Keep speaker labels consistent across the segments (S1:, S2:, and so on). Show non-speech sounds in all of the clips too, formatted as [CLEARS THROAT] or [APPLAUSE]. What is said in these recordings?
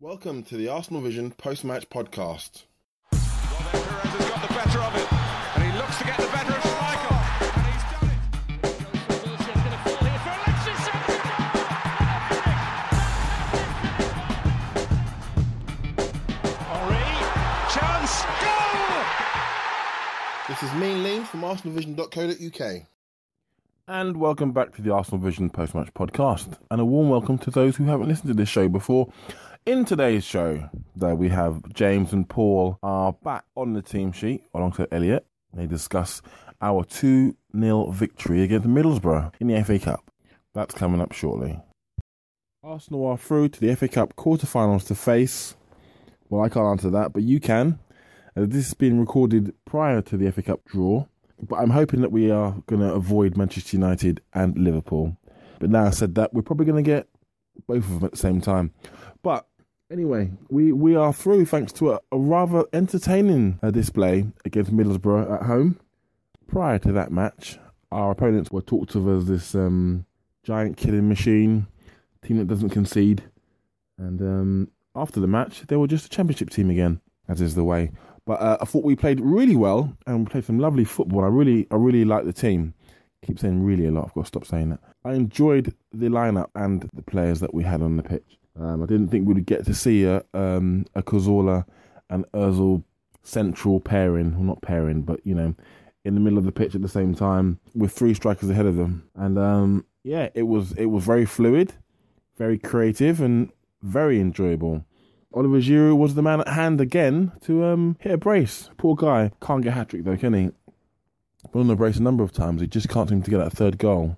S1: Welcome to the Arsenal Vision post-match podcast.
S2: Perez has got the better of it, and he looks to get the better of Schmeichel, and he's done it. Henri, chance, goal!
S1: This is Mean Lean from arsenalvision.co.uk.
S3: And welcome back to the Arsenal Vision post match podcast. And a warm welcome to those who haven't listened to this show before. In today's show, though, we have James and Paul are back on the team sheet alongside Elliot. They discuss our 2 0 victory against Middlesbrough in the FA Cup. That's coming up shortly. Arsenal are through to the FA Cup quarterfinals to face. Well, I can't answer that, but you can. Uh, this has been recorded prior to the FA Cup draw, but I'm hoping that we are going to avoid Manchester United and Liverpool. But now I said that, we're probably going to get both of them at the same time. But anyway, we, we are through thanks to a, a rather entertaining uh, display against Middlesbrough at home. Prior to that match, our opponents were talked of as this um, giant killing machine, team that doesn't concede. And um, after the match, they were just a championship team again, as is the way. But uh, I thought we played really well and we played some lovely football. I really, I really like the team. keep saying really a lot. I've got to stop saying that. I enjoyed the lineup and the players that we had on the pitch. Um, I didn't think we'd get to see a um, a Cazorla and Özil central pairing, well not pairing, but you know, in the middle of the pitch at the same time with three strikers ahead of them. And um, yeah, it was it was very fluid, very creative, and very enjoyable. Oliver Giroud was the man at hand again to um, hit a brace. Poor guy can't get hat trick though, can he? Been on the brace a number of times. He just can't seem to get that third goal,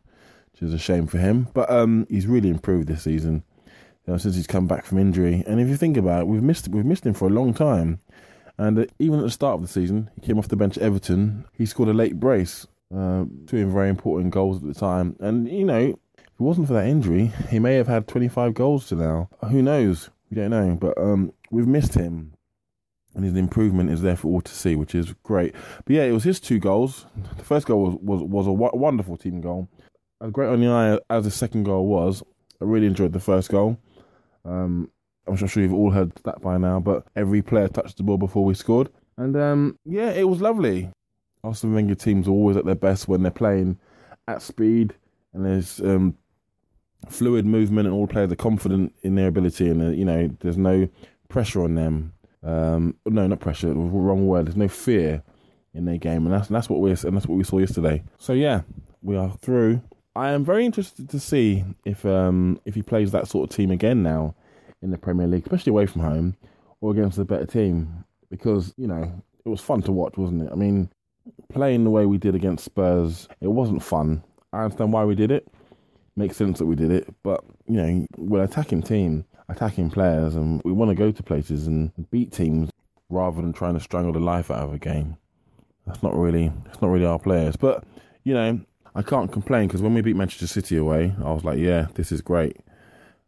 S3: which is a shame for him. But um, he's really improved this season you know, since he's come back from injury. And if you think about it, we've missed we've missed him for a long time. And uh, even at the start of the season, he came off the bench at Everton. He scored a late brace, uh, two very important goals at the time. And you know, if it wasn't for that injury, he may have had 25 goals to now. Who knows? We don't know. But um, we've missed him. And his improvement is there for all to see, which is great. But yeah, it was his two goals. The first goal was was, was a w- wonderful team goal. As great on the eye as the second goal was, I really enjoyed the first goal. Um, I'm sure you've all heard that by now, but every player touched the ball before we scored. And um, yeah, it was lovely. Arsene Wenger teams are always at their best when they're playing at speed and there's um, fluid movement and all players are confident in their ability and, uh, you know, there's no pressure on them. Um, no, not pressure, wrong word. There's no fear in their game, and that's that's what we're, and that's what we saw yesterday. So yeah, we are through. I am very interested to see if um, if he plays that sort of team again now in the Premier League, especially away from home or against a better team, because you know it was fun to watch, wasn't it? I mean, playing the way we did against Spurs, it wasn't fun. I understand why we did it. Makes sense that we did it, but you know, we're attacking team, attacking players, and we want to go to places and beat teams rather than trying to strangle the life out of a game. That's not really, it's not really our players. But you know, I can't complain because when we beat Manchester City away, I was like, yeah, this is great.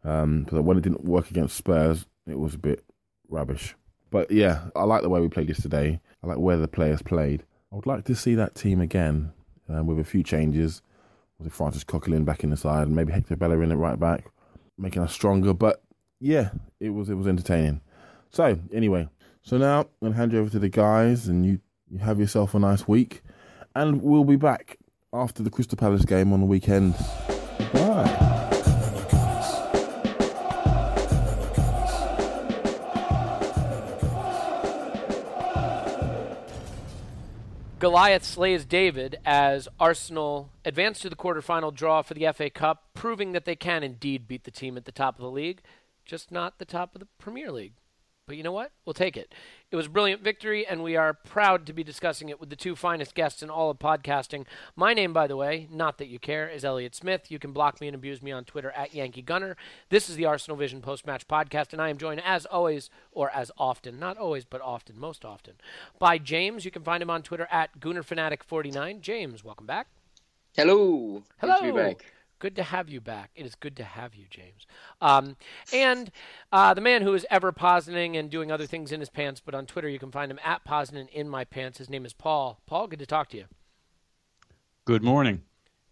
S3: Um, but when it didn't work against Spurs, it was a bit rubbish. But yeah, I like the way we played yesterday. I like where the players played. I would like to see that team again um, with a few changes. With Francis Coquelin back in the side and maybe Hector Bellerin at right back, making us stronger. But yeah, it was it was entertaining. So anyway, so now I'm gonna hand you over to the guys, and you you have yourself a nice week, and we'll be back after the Crystal Palace game on the weekend. Bye.
S4: Goliath slays David as Arsenal advance to the quarterfinal draw for the FA Cup, proving that they can indeed beat the team at the top of the league, just not the top of the Premier League. But you know what? We'll take it. It was a brilliant victory, and we are proud to be discussing it with the two finest guests in all of podcasting. My name, by the way, not that you care, is Elliot Smith. You can block me and abuse me on Twitter at Yankee Gunner. This is the Arsenal Vision post match podcast, and I am joined as always, or as often, not always, but often, most often, by James. You can find him on Twitter at GoonerFanatic49. James, welcome back.
S5: Hello.
S4: Hello.
S5: Good to be back.
S4: Good to have you back. It is good to have you, James. Um, and uh, the man who is ever positing and doing other things in his pants, but on Twitter you can find him at positing in my pants. His name is Paul. Paul, good to talk to you.
S6: Good morning.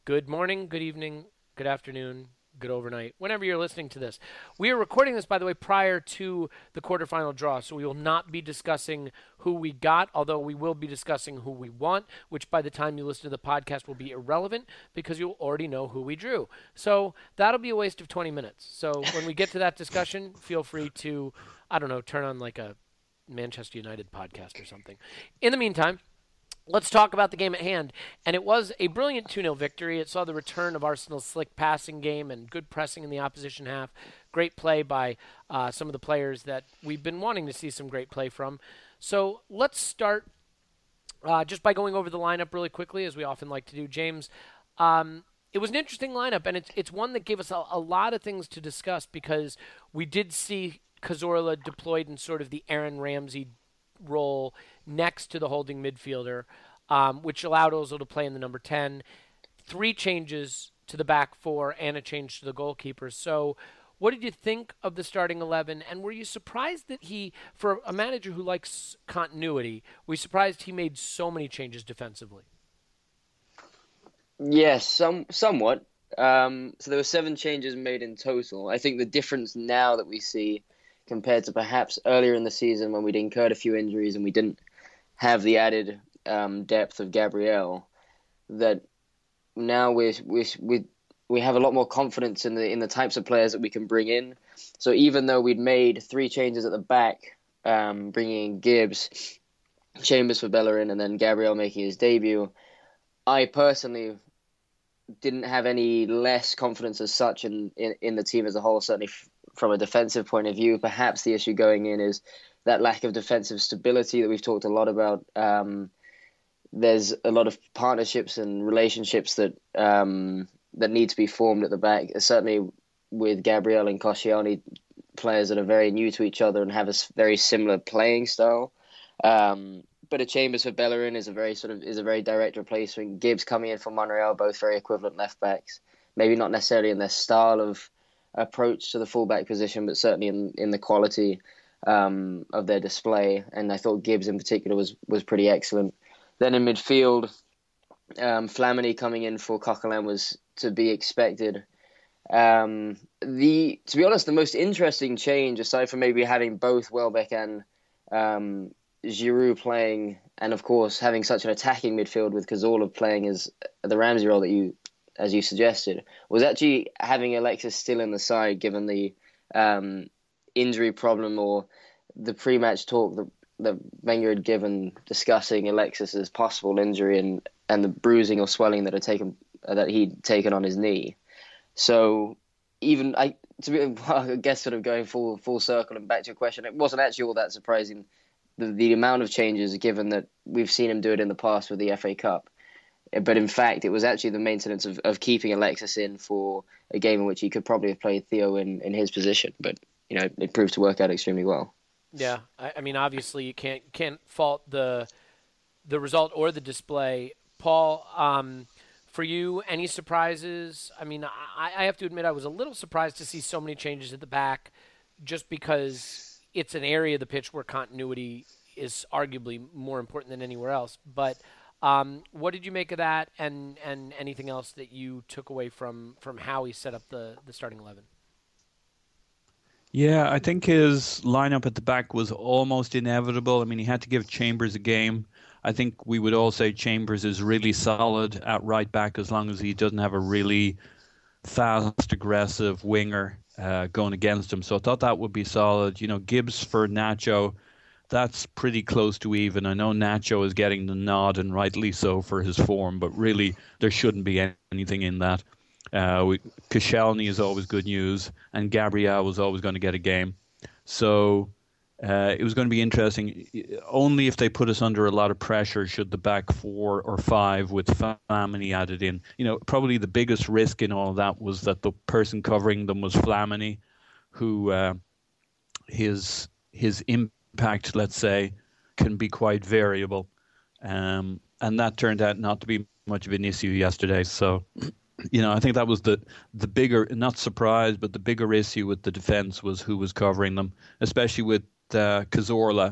S4: Good morning, good evening, good afternoon, good overnight, whenever you're listening to this. We are recording this, by the way, prior to the quarterfinal draw, so we will not be discussing who we got, although we will be discussing who we want, which by the time you listen to the podcast will be irrelevant because you'll already know who we drew. So that'll be a waste of 20 minutes. So when we get to that discussion, feel free to, I don't know, turn on like a Manchester United podcast or something. In the meantime, Let's talk about the game at hand. And it was a brilliant 2 0 victory. It saw the return of Arsenal's slick passing game and good pressing in the opposition half. Great play by uh, some of the players that we've been wanting to see some great play from. So let's start uh, just by going over the lineup really quickly, as we often like to do. James, um, it was an interesting lineup, and it's, it's one that gave us a, a lot of things to discuss because we did see Cazorla deployed in sort of the Aaron Ramsey role next to the holding midfielder, um, which allowed Ozil to play in the number 10. Three changes to the back four and a change to the goalkeeper. So, what did you think of the starting 11? And were you surprised that he, for a manager who likes continuity, were you surprised he made so many changes defensively?
S5: Yes, some somewhat. Um, so there were seven changes made in total. I think the difference now that we see compared to perhaps earlier in the season when we'd incurred a few injuries and we didn't have the added um, depth of Gabriel, that now we we we we have a lot more confidence in the in the types of players that we can bring in. So even though we'd made three changes at the back, um, bringing in Gibbs, Chambers for Bellerin, and then Gabriel making his debut, I personally didn't have any less confidence as such in, in, in the team as a whole. Certainly from a defensive point of view, perhaps the issue going in is that lack of defensive stability that we've talked a lot about. Um, there's a lot of partnerships and relationships that um, that need to be formed at the back. Certainly with Gabriel and Koscielny, players that are very new to each other and have a very similar playing style. Um, but a Chambers for Bellerin is a very sort of is a very direct replacement. Gibbs coming in for Monreal, both very equivalent left backs. Maybe not necessarily in their style of approach to the fullback position, but certainly in in the quality um, of their display. And I thought Gibbs in particular was was pretty excellent. Then in midfield, um, Flamini coming in for Coquelin was to be expected. Um, the to be honest, the most interesting change, aside from maybe having both Welbeck and um, Giroud playing, and of course having such an attacking midfield with Cazorla playing as the Ramsey role that you, as you suggested, was actually having Alexis still in the side, given the um, injury problem or the pre-match talk that, that Wenger had given discussing Alexis's possible injury and, and the bruising or swelling that had taken that he'd taken on his knee. So even I to be, [LAUGHS] I guess sort of going full full circle and back to your question, it wasn't actually all that surprising the, the amount of changes, given that we've seen him do it in the past with the FA Cup. But in fact, it was actually the maintenance of, of keeping Alexis in for a game in which he could probably have played Theo in, in his position. But you know, it proved to work out extremely well.
S4: Yeah, I, I mean, obviously, you can't can't fault the the result or the display. Paul, um, for you, any surprises? I mean, I, I have to admit, I was a little surprised to see so many changes at the back, just because it's an area of the pitch where continuity is arguably more important than anywhere else. But um, what did you make of that, and and anything else that you took away from from how he set up the the starting eleven?
S6: Yeah, I think his lineup at the back was almost inevitable. I mean, he had to give Chambers a game. I think we would all say Chambers is really solid at right back as long as he doesn't have a really fast, aggressive winger uh, going against him. So I thought that would be solid. You know, Gibbs for Nacho, that's pretty close to even. I know Nacho is getting the nod, and rightly so for his form, but really there shouldn't be anything in that. Uh, is always good news, and Gabriel was always going to get a game. So uh, it was going to be interesting. Only if they put us under a lot of pressure should the back four or five with Flamini added in. You know, probably the biggest risk in all of that was that the person covering them was Flamini, who uh, his his impact, let's say, can be quite variable, um, and that turned out not to be much of an issue yesterday. So [CLEARS THROAT] you know, I think that was the the bigger, not surprise, but the bigger issue with the defense was who was covering them, especially with uh,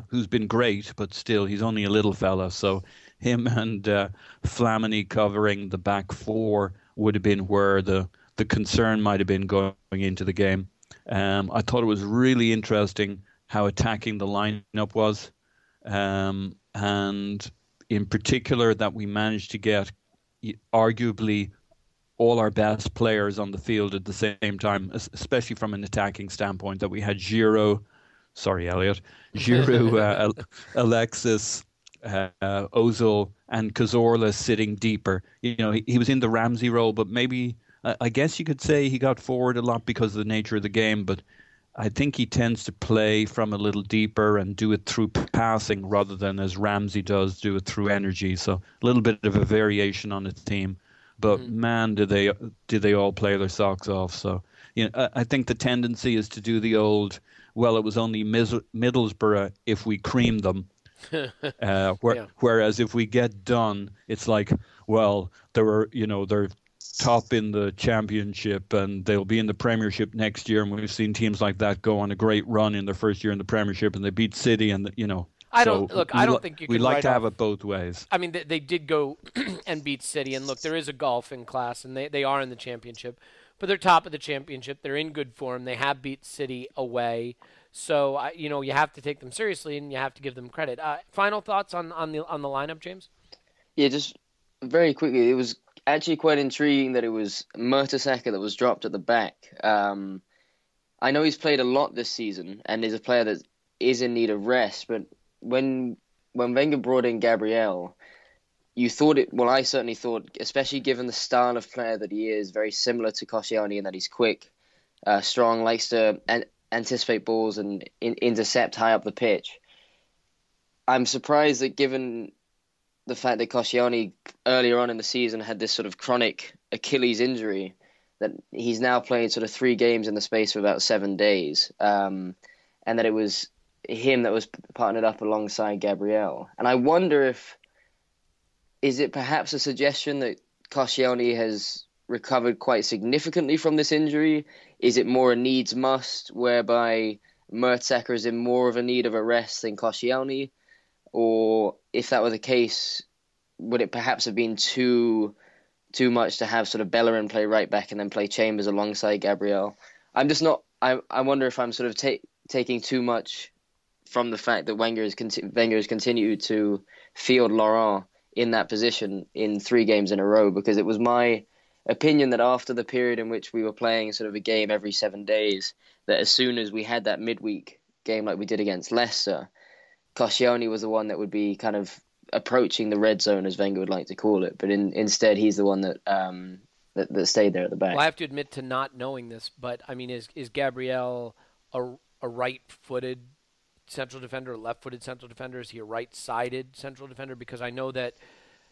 S6: who's been great, but still he's only a little fella. So him [LAUGHS] and uh, Flamini covering the back four would have been where the the concern might have been going into the game. Um, I thought it was really interesting how attacking the lineup was, um, and in particular that we managed to get arguably all our best players on the field at the same time, especially from an attacking standpoint. That we had Giroud, sorry, Elliot, Giroud, [LAUGHS] uh, Alexis, uh, Ozil, and Cazorla sitting deeper. You know, he, he was in the Ramsey role, but maybe I guess you could say he got forward a lot because of the nature of the game, but. I think he tends to play from a little deeper and do it through passing rather than as Ramsey does, do it through energy. So a little bit of a variation on the team but mm-hmm. man, did they did they all play their socks off? So you know, I, think the tendency is to do the old. Well, it was only Middlesbrough if we cream them. [LAUGHS] uh, where, yeah. Whereas if we get done, it's like, well, there were you know they're top in the championship and they'll be in the premiership next year and we've seen teams like that go on a great run in their first year in the premiership and they beat city and you know
S4: I don't so look. I don't think you.
S6: We like to
S4: off,
S6: have it both ways.
S4: I mean, they, they did go [CLEARS THROAT] and beat City, and look, there is a golfing class, and they they are in the championship, but they're top of the championship. They're in good form. They have beat City away, so I, you know you have to take them seriously, and you have to give them credit. Uh, final thoughts on on the on the lineup, James?
S5: Yeah, just very quickly. It was actually quite intriguing that it was Mertesacker that was dropped at the back. Um, I know he's played a lot this season and is a player that is in need of rest, but when when Wenger brought in Gabriel, you thought it. Well, I certainly thought, especially given the style of player that he is, very similar to Koscielny in that he's quick, uh, strong, likes to an- anticipate balls and in- intercept high up the pitch. I'm surprised that given the fact that Koscielny earlier on in the season had this sort of chronic Achilles injury, that he's now played sort of three games in the space of about seven days, um, and that it was him that was partnered up alongside Gabriel. And I wonder if is it perhaps a suggestion that Koscielny has recovered quite significantly from this injury? Is it more a needs must, whereby Mertesacker is in more of a need of a rest than Koscielny? Or if that were the case, would it perhaps have been too too much to have sort of Bellerin play right back and then play Chambers alongside Gabriel? I'm just not. I I wonder if I'm sort of ta- taking too much from the fact that Wenger has, conti- Wenger has continued to field Laurent in that position in three games in a row because it was my opinion that after the period in which we were playing sort of a game every seven days, that as soon as we had that midweek game like we did against Leicester, Koscielny was the one that would be kind of approaching the red zone, as Wenger would like to call it. But in, instead, he's the one that, um, that that stayed there at the back.
S4: Well, I have to admit to not knowing this, but I mean, is is Gabriel a, a right-footed central defender, a left-footed central defender? Is he a right-sided central defender? Because I know that,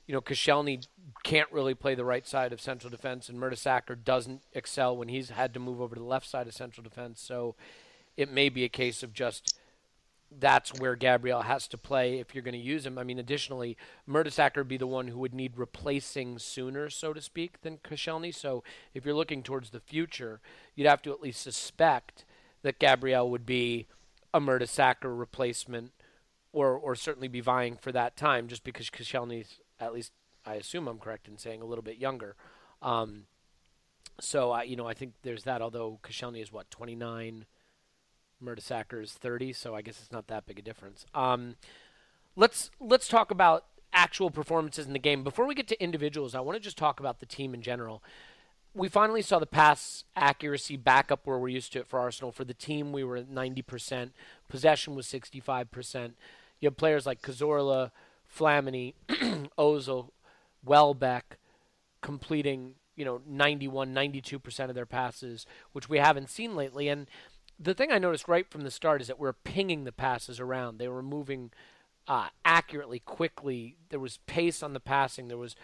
S4: you know, Koscielny can't really play the right side of central defense, and Mertesacker doesn't excel when he's had to move over to the left side of central defense. So it may be a case of just that's where Gabriel has to play if you're going to use him. I mean, additionally, Mertesacker would be the one who would need replacing sooner, so to speak, than Koscielny. So if you're looking towards the future, you'd have to at least suspect that Gabriel would be a Mertesacker replacement or, or certainly be vying for that time just because Koscielny's, at least I assume I'm correct in saying, a little bit younger. Um, so, I, you know, I think there's that, although Koscielny is, what, 29 – Mertesacker is 30, so I guess it's not that big a difference. Um, let's let's talk about actual performances in the game. Before we get to individuals, I want to just talk about the team in general. We finally saw the pass accuracy back up where we're used to it for Arsenal. For the team, we were at 90%. Possession was 65%. You have players like Cazorla, Flamini, [CLEARS THROAT] Ozil, Welbeck completing, you know, 91, 92% of their passes, which we haven't seen lately. And the thing I noticed right from the start is that we're pinging the passes around. They were moving uh, accurately, quickly. There was pace on the passing. There was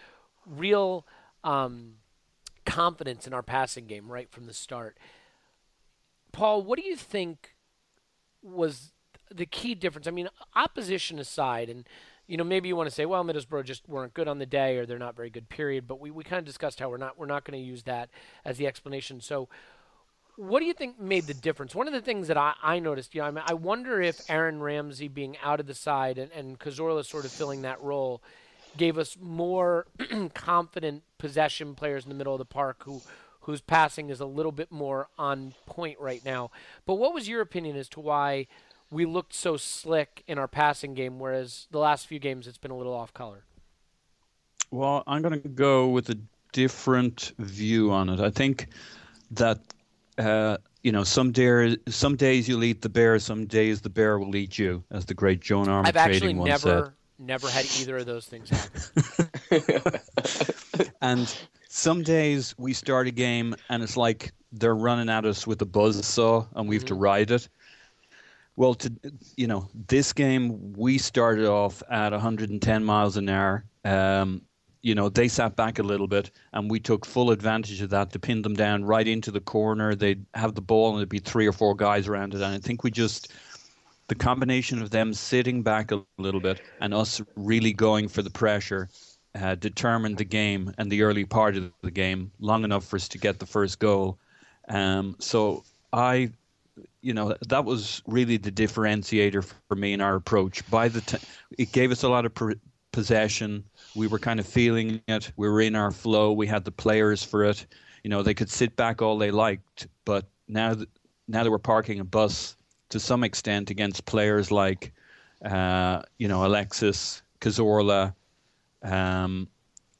S4: real um, confidence in our passing game right from the start. Paul, what do you think was the key difference? I mean, opposition aside, and you know maybe you want to say, well, Middlesbrough just weren't good on the day, or they're not very good. Period. But we, we kind of discussed how we're not we're not going to use that as the explanation. So what do you think made the difference? One of the things that I, I noticed, you know, I, mean, I wonder if Aaron Ramsey being out of the side and, and Cazorla sort of filling that role gave us more [CLEARS THROAT] confident possession players in the middle of the park who whose passing is a little bit more on point right now. But what was your opinion as to why we looked so slick in our passing game, whereas the last few games it's been a little off color?
S6: Well, I'm going to go with a different view on it. I think that uh, you know, some days, some days you'll eat the bear, some days the bear will eat you, as the great Joan Armatrading
S4: I've actually never,
S6: said.
S4: never had either of those things happen. [LAUGHS]
S6: and some days we start a game and it's like they're running at us with a buzz saw and we have
S4: Mm-hmm.
S6: to ride it. Well, to you know, this game we started off at 110 miles an hour. Um, you know, they sat back a little bit, and we took full advantage of that to pin them down right into the corner. They'd have the ball, and there'd be three or four guys around it. And I think we just, the combination of them sitting back a little bit and us really going for the pressure, uh, determined the game and the early part of the game long enough for us to get the first goal. Um, so I, you know, that was really the differentiator for me in our approach. By the time it gave us a lot of possession, we were kind of feeling it. We were in our flow. We had the players for it. You know, they could sit back all they liked, but now that now that we're parking a bus to some extent against players like, uh, you know, Alexis, Cazorla, um,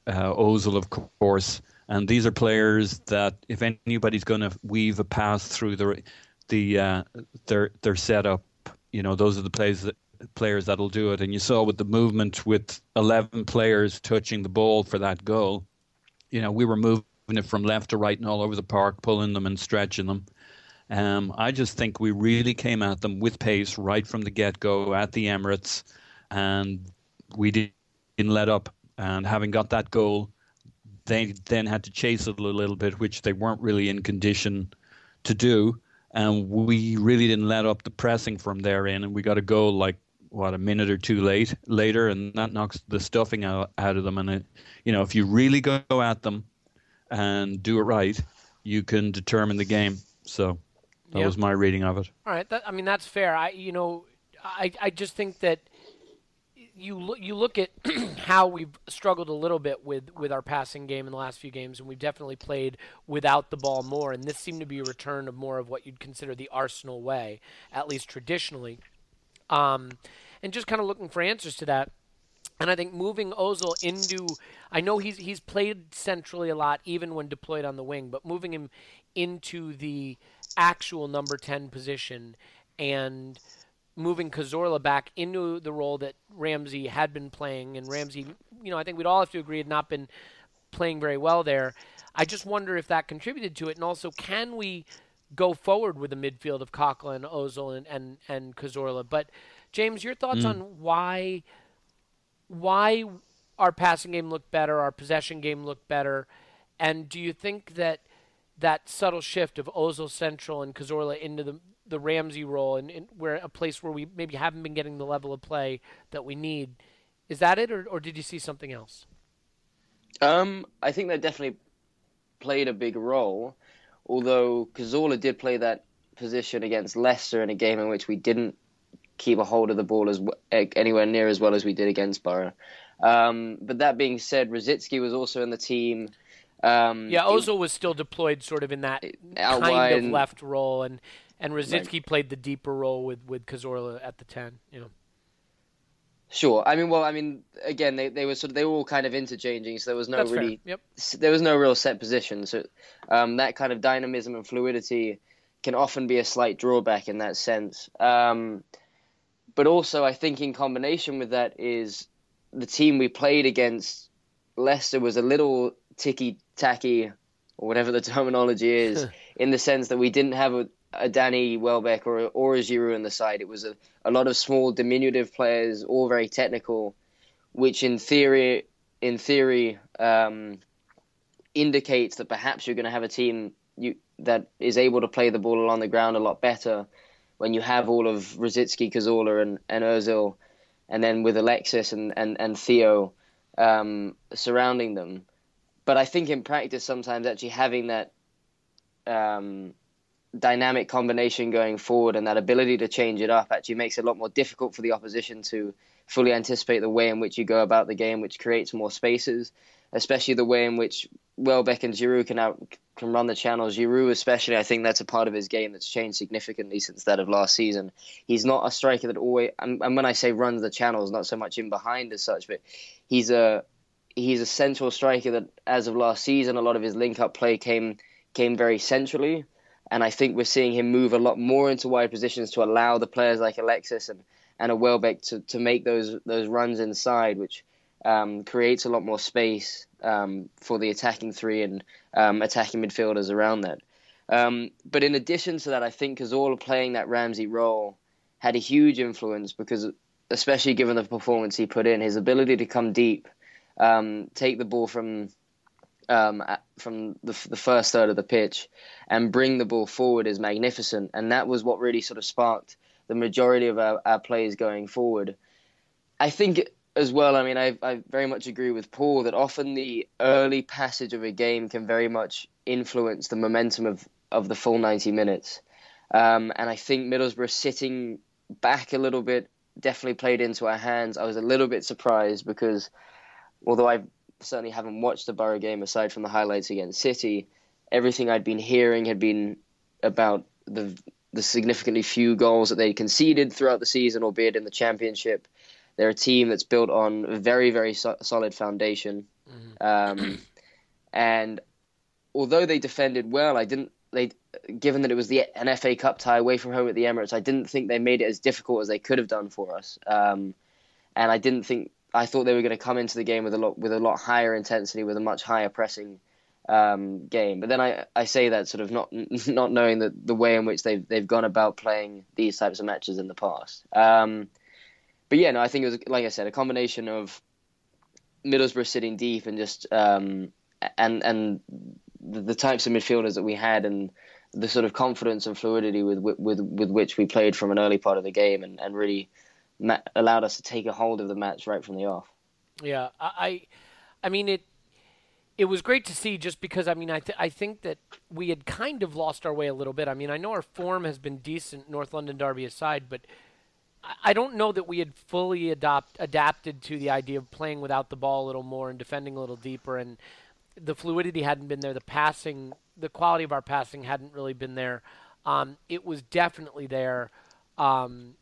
S6: uh, Ozil, of course, and these are players that if anybody's going to weave a pass through the the uh, their their setup, you know, those are the players that players that'll do it. And you saw with the movement with 11 players touching the ball for that goal, you know, we were moving it from left to right and all over the park, pulling them and stretching them. Um, I just think we really came at them with pace right from the get go at the Emirates, and we didn't let up. And having got that goal, they then had to chase it a little bit, which they weren't really in condition to do. And we really didn't let up the pressing from there in, and we got a goal like what a minute or two late later, and that knocks the stuffing out, out of them. And it, you know, if you really go at them and do it right, you can determine the game. So that
S4: Yeah.
S6: was my reading of it.
S4: All right, that, I mean that's fair. I you know, I I just think that you look you look at [CLEARS THROAT] how we've struggled a little bit with with our passing game in the last few games, and we've definitely played without the ball more. And this seemed to be a return of more of what you'd consider the Arsenal way, at least traditionally. Um, and just kind of looking for answers to that. And I think moving Ozil into, I know he's he's played centrally a lot, even when deployed on the wing, but moving him into the actual number ten position and moving Cazorla back into the role that Ramsey had been playing, and Ramsey, you know, I think we'd all have to agree had not been playing very well there. I just wonder if that contributed to it, and also can we go forward with a midfield of Coquelin, Ozil, and and, and Cazorla? But James, your thoughts on why why our passing game looked better, our possession game looked better, and do you think that that subtle shift of Ozil central and Cazorla into the the Ramsey role and, and where a place where we maybe haven't been getting the level of play that we need, is that it, or, or did you see something else?
S5: Um, I think that definitely played a big role, although Cazorla did play that position against Leicester in a game in which we didn't keep a hold of the ball as anywhere near as well as we did against Borough. Um, but that being said, Rosicky was also in the team. Um,
S4: yeah, Ozil was still deployed sort of in that kind wide, of left role, and and Rosicky right. played the deeper role with with Cazorla at the ten. You know.
S5: Sure. I mean, well, I mean, again, they, they were sort of they were all kind of interchanging, so there was no
S4: That's
S5: really
S4: yep.
S5: there was no real set position. So um, that kind of dynamism and fluidity can often be a slight drawback in that sense. Um, but also, I think in combination with that is the team we played against Leicester was a little ticky tacky, or whatever the [LAUGHS] terminology is, in the sense that we didn't have a, a Danny Welbeck or, or a Giroud in the side. It was a, a lot of small, diminutive players, all very technical, which in theory, in theory, um, indicates that perhaps you're going to have a team you, that is able to play the ball along the ground a lot better when you have all of Rosicky, Cazorla, and, and Ozil, and then with Alexis and, and, and Theo um, surrounding them. But I think in practice, sometimes actually having that um, dynamic combination going forward and that ability to change it up actually makes it a lot more difficult for the opposition to fully anticipate the way in which you go about the game, which creates more spaces, especially the way in which Welbeck and Giroud can out can run the channels. Giroud, especially, I think that's a part of his game that's changed significantly since that of last season. He's not a striker that always, and, and when I say runs the channels, not so much in behind as such, but he's a he's a central striker that, as of last season, a lot of his link up play came came very centrally and I think we're seeing him move a lot more into wide positions to allow the players like Alexis and, and a Welbeck to, to make those those runs inside, which um, creates a lot more space um, for the attacking three and um, attacking midfielders around that. Um, but in addition to that, I think Cazorla playing that Ramsey role had a huge influence because, especially given the performance he put in, his ability to come deep, um, take the ball from um, from the, the, first third of the pitch and bring the ball forward is magnificent. And that was what really sort of sparked the majority of our, our plays going forward. I think as well, I mean, I, I very much agree with Paul that often the early passage of a game can very much influence the momentum of, of the full 90 minutes. Um, and I think Middlesbrough sitting back a little bit definitely played into our hands. I was a little bit surprised because although I've certainly haven't watched the Borough game aside from the highlights against City. Everything I'd been hearing had been about the the significantly few goals that they conceded throughout the season, albeit in the Championship. They're a team that's built on a very, very so- solid foundation. Mm-hmm. Um, and although they defended well, I didn't. They, given that it was the an FA Cup tie away from home at the Emirates, I didn't think they made it as difficult as they could have done for us. Um, and I didn't think I thought they were going to come into the game with a lot with a lot higher intensity, with a much higher pressing um, game. But then I, I say that sort of not [LAUGHS] not knowing the, the way in which they've they've gone about playing these types of matches in the past. Um, but yeah, no, I think it was like I said, a combination of Middlesbrough sitting deep and just um, and and the, the, types of midfielders that we had and the sort of confidence and fluidity with with with which we played from an early part of the game and, and really allowed us to take a hold of the match right from the off.
S4: Yeah, I, I mean it. It was great to see, just because I mean I th- I think that we had kind of lost our way a little bit. I mean I know our form has been decent, North London Derby aside, but I don't know that we had fully adopt adapted to the idea of playing without the ball a little more and defending a little deeper, and the fluidity hadn't been there. The passing, the quality of our passing hadn't really been there. Um, it was definitely there. Um,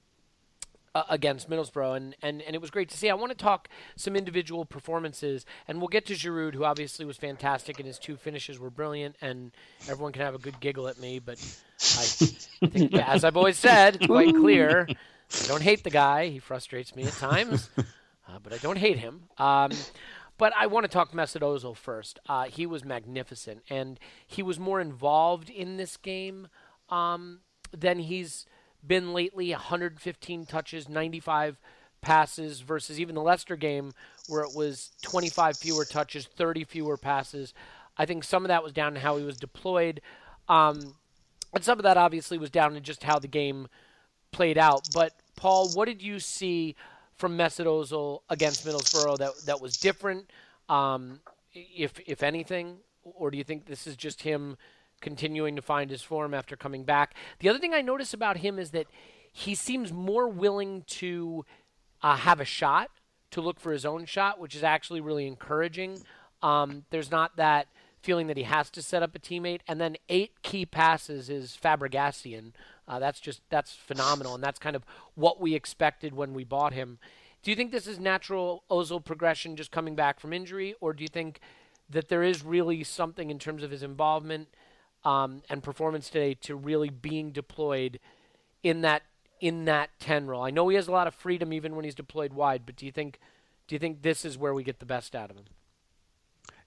S4: uh, against Middlesbrough, and, and, and it was great to see. I want to talk some individual performances, and we'll get to Giroud, who obviously was fantastic, and his two finishes were brilliant, and everyone can have a good giggle at me, but I, I think, [LAUGHS] as I've always said, it's quite clear. I don't hate the guy. He frustrates me at times, [LAUGHS] uh, but I don't hate him. Um, but I want to talk Mesut Ozil first. Uh, he was magnificent, and he was more involved in this game um, than he's – been lately 115 touches, 95 passes versus even the Leicester game where it was 25 fewer touches, 30 fewer passes. I think some of that was down to how he was deployed. Um, and some of that obviously was down to just how the game played out. But, Paul, what did you see from Mesut Ozil against Middlesbrough that, that was different, um, if, if anything? Or do you think this is just him continuing to find his form after coming back? The other thing I notice about him is that he seems more willing to uh, have a shot, to look for his own shot, which is actually really encouraging. Um, there's not that feeling that he has to set up a teammate. And then eight key passes is Fabregasian. Uh, that's just that's phenomenal, and that's kind of what we expected when we bought him. Do you think this is natural Ozil progression just coming back from injury, or do you think that there is really something in terms of his involvement um, and performance today to really being deployed in that in that 10 role. I know he has a lot of freedom even when he's deployed wide, but do you think do you think this is where we get the best out of him?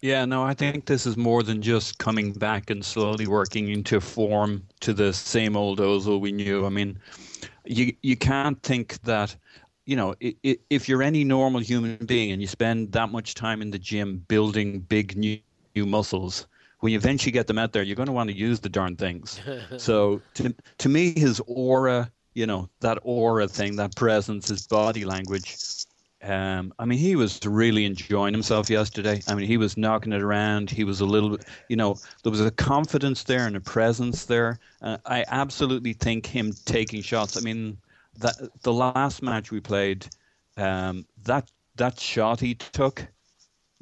S6: Yeah, no, I think this is more than just coming back and slowly working into form to the same old Ozil we knew. I mean, you you can't think that you know if you're any normal human being and you spend that much time in the gym building big new, new muscles when you eventually get them out there you're going to want to use the darn things [LAUGHS] so to, to me his aura you know that aura thing, that presence, his body language. Um, I mean, he was really enjoying himself yesterday. I mean, he was knocking it around. He was a little, you know, there was a confidence there and a presence there. Uh, I absolutely think him taking shots. I mean, that the last match we played, um, that that shot he took,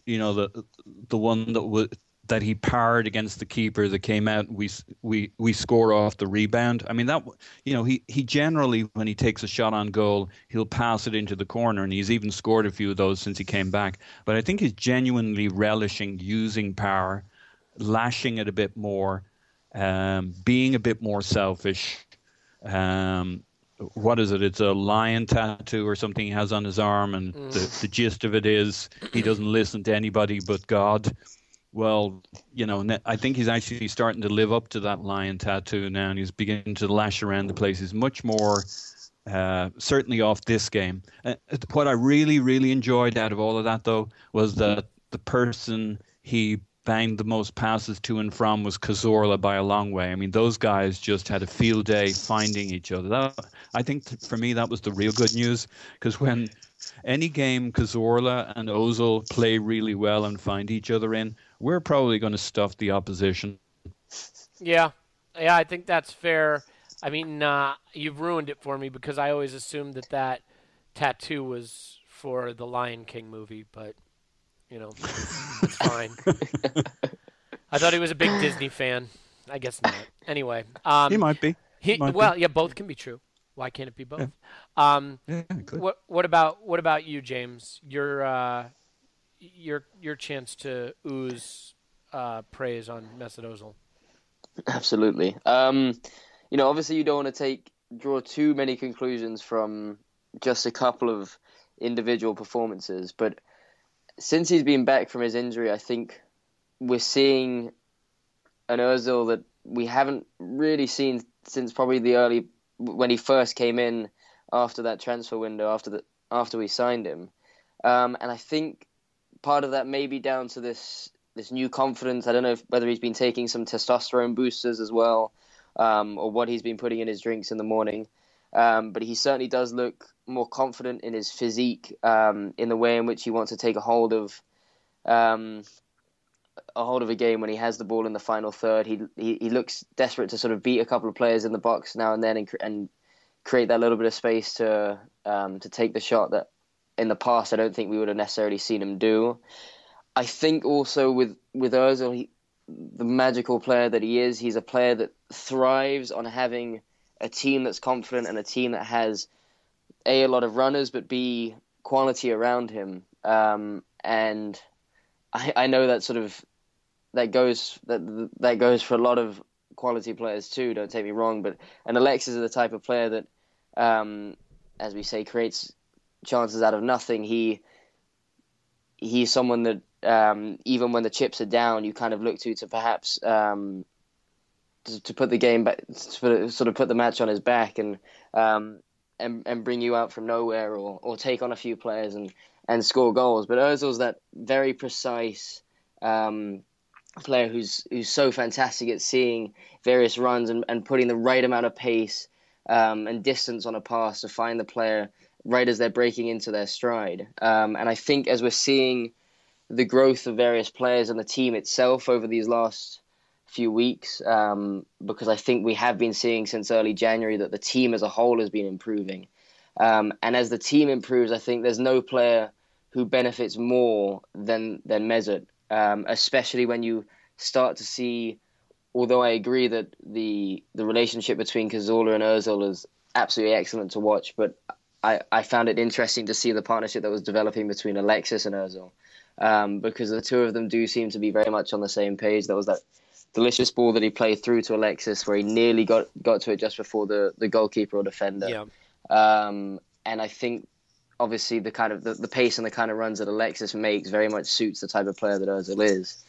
S6: you know, the the one that was that he parred against the keeper that came out we we we score off the rebound i mean that you know he he generally when he takes a shot on goal he'll pass it into the corner and he's even scored a few of those since he came back but i think he's genuinely relishing using power lashing it a bit more um, being a bit more selfish um, what is it? It's a lion tattoo or something he has on his arm, and mm. the, the gist of it is he doesn't listen to anybody but God well, you know, I think he's actually starting to live up to that lion tattoo now, and he's beginning to lash around the place. He's much more, uh, certainly off this game. Uh, what I really, really enjoyed out of all of that, though, was that the person he banged the most passes to and from was Cazorla by a long way. I mean, those guys just had a field day finding each other. That, I think for me, that was the real good news because when any game Cazorla and Ozil play really well and find each other in, we're probably going to stuff the opposition.
S4: Yeah, yeah, I think that's fair. I mean, uh, you've ruined it for me because I always assumed that that tattoo was for the Lion King movie, but you know, it's, it's fine. I thought he was a big Disney fan. I guess not. Anyway, um,
S6: he might be.
S4: He,
S6: might
S4: well,
S6: be.
S4: yeah, both can be true. Why can't it be both? Yeah. Um,
S6: yeah,
S4: what What about what about you, James? Your uh, your your chance to ooze uh, praise on Mesut Ozil.
S5: Absolutely. Um, you know, obviously, you don't want to take draw too many conclusions from just a couple of individual performances, but since he's been back from his injury, I think we're seeing an Ozil that we haven't really seen since probably the early when he first came in after that transfer window after the after we signed him. Um, and I think part of that may be down to this this new confidence. I don't know if, whether he's been taking some testosterone boosters as well, um, or what he's been putting in his drinks in the morning. Um, but he certainly does look more confident in his physique, um, in the way in which he wants to take a hold of um, a hold of a game when he has the ball in the final third. He, he, he looks desperate to sort of beat a couple of players in the box now and then and, and create that little bit of space to um, to take the shot that in the past I don't think we would have necessarily seen him do. I think also with with Ozil, he, the magical player that he is, he's a player that thrives on having a team that's confident and a team that has a a lot of runners, but b quality around him. Um, and I, I know that sort of that goes that that goes for a lot of quality players too. Don't take me wrong, but and Alexis is the type of player that, um, as we say, creates chances out of nothing. He he's someone that um, even when the chips are down, you kind of look to to perhaps um, to, to, put the game back, to sort of put the match on his back, and um, and and bring you out from nowhere or or take on a few players and and score goals. But Ozil's that very precise um, player who's who's so fantastic at seeing various runs and, and putting the right amount of pace um, and distance on a pass to find the player right as they're breaking into their stride. Um, and I think as we're seeing the growth of various players and the team itself over these last few weeks, um, because I think we have been seeing since early January that the team as a whole has been improving. Um, and as the team improves, I think there's no player who benefits more than than Mesut, um, especially when you start to see. Although I agree that the the relationship between Cazorla and Özil is absolutely excellent to watch, but I, I found it interesting to see the partnership that was developing between Alexis and Özil, um, because the two of them do seem to be very much on the same page. There was that delicious ball that he played through to Alexis, where he nearly got got to it just before the, the goalkeeper or defender.
S4: Yeah.
S5: Um, and I think obviously the kind of the, the pace and the kind of runs that Alexis makes very much suits the type of player that Ozil is.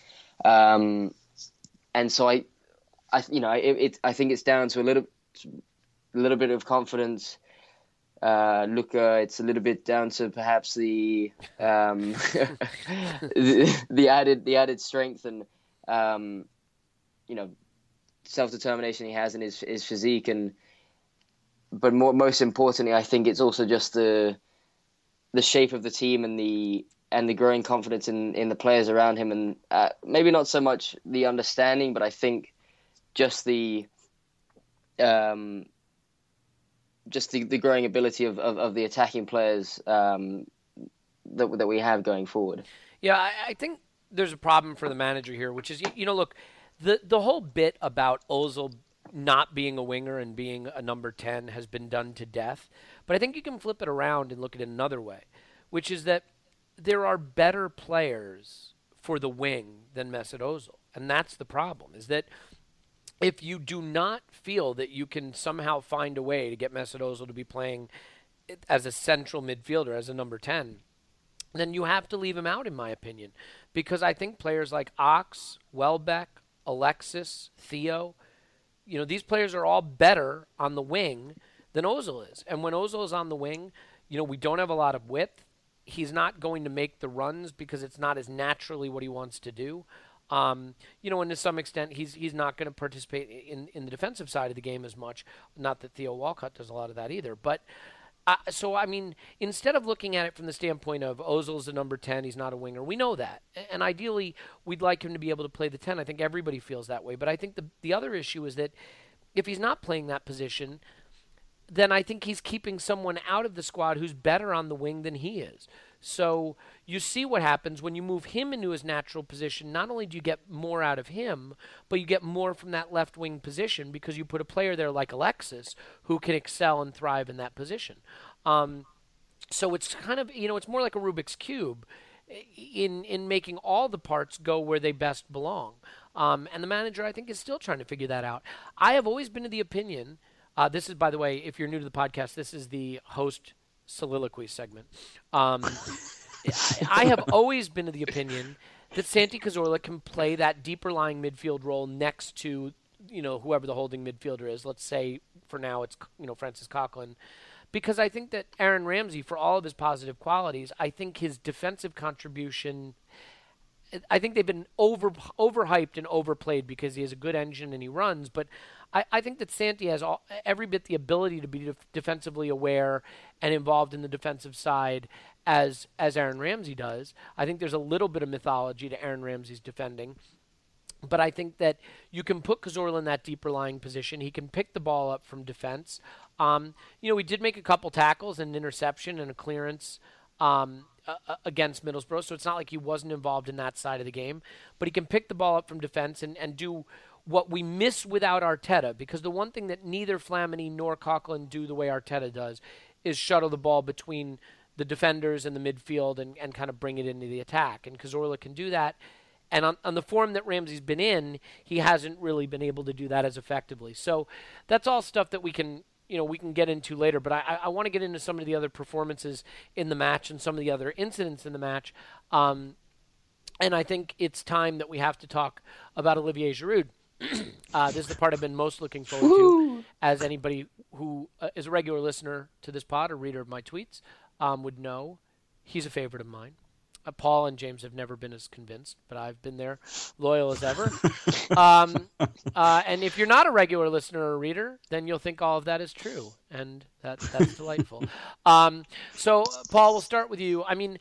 S5: Um, and so I, I you know, it, it, I think it's down to a little, a little bit of confidence. Uh, Luca, it's a little bit down to perhaps the, um, [LAUGHS] the, the added the added strength and um, you know self determination he has in his his physique and but more, most importantly, I think it's also just the the shape of the team and the and the growing confidence in, in the players around him, and uh, maybe not so much the understanding, but I think just the um, just the, the growing ability of, of, of the attacking players um, that that we have going forward.
S4: Yeah, I, I think there's a problem for the manager here, which is you, you know, look, the the whole bit about Ozil not being a winger and being a number 10 has been done to death. But I think you can flip it around and look at it another way, which is that there are better players for the wing than Mesut Ozil. And that's the problem, is that if you do not feel that you can somehow find a way to get Mesut Ozil to be playing as a central midfielder, as a number 10, then you have to leave him out, in my opinion. Because I think players like Ox, Welbeck, Alexis, Theo, you know, these players are all better on the wing than Ozil is. And when Ozil is on the wing, you know, we don't have a lot of width. He's not going to make the runs because it's not as naturally what he wants to do. Um, you know, and to some extent, he's he's not going to participate in in the defensive side of the game as much. Not that Theo Walcott does a lot of that either, but uh, so I mean, instead of looking at it from the standpoint of Ozil's the number ten, he's not a winger. We know that, and ideally, we'd like him to be able to play the ten. I think everybody feels that way. But I think the the other issue is that if he's not playing that position, then I think he's keeping someone out of the squad who's better on the wing than he is. So you see what happens when you move him into his natural position. Not only do you get more out of him, but you get more from that left wing position because you put a player there like Alexis who can excel and thrive in that position. Um, so it's kind of you know it's more like a Rubik's cube in in making all the parts go where they best belong. Um, and the manager, I think, is still trying to figure that out. I have always been of the opinion. Uh, this is, by the way, if you're new to the podcast, this is the host soliloquy segment. Um, I have always been of the opinion that Santi Cazorla can play that deeper lying midfield role next to you know whoever the holding midfielder is. Let's say for now it's you know Francis Coquelin, because I think that Aaron Ramsey, for all of his positive qualities, I think his defensive contribution. I think they've been over overhyped and overplayed because he has a good engine and he runs, but I, I think that Santi has all, every bit the ability to be def- defensively aware and involved in the defensive side as as Aaron Ramsey does. I think there's a little bit of mythology to Aaron Ramsey's defending. But I think that you can put Cazorla in that deeper lying position. He can pick the ball up from defense. Um, you know, we did make a couple tackles and an interception and a clearance um, uh, against Middlesbrough, so it's not like he wasn't involved in that side of the game. But he can pick the ball up from defense and, and do what we miss without Arteta, because the one thing that neither Flamini nor Coquelin do the way Arteta does is shuttle the ball between the defenders and the midfield and, and kind of bring it into the attack. And Cazorla can do that. And on, on the form that Ramsey's been in, he hasn't really been able to do that as effectively. So that's all stuff that we can you know we can get into later. But I, I want to get into some of the other performances in the match and some of the other incidents in the match. Um, and I think it's time that we have to talk about Olivier Giroud. Uh, this is the part I've been most looking forward to, as anybody who uh, is a regular listener to this pod or reader of my tweets um, would know. He's a favorite of mine. Uh, Paul and James have never been as convinced, but I've been there, loyal as ever. [LAUGHS] um, uh, and if you're not a regular listener or reader, then you'll think all of that is true, and that that's delightful. [LAUGHS] Um, so, Paul, we'll start with you. I mean,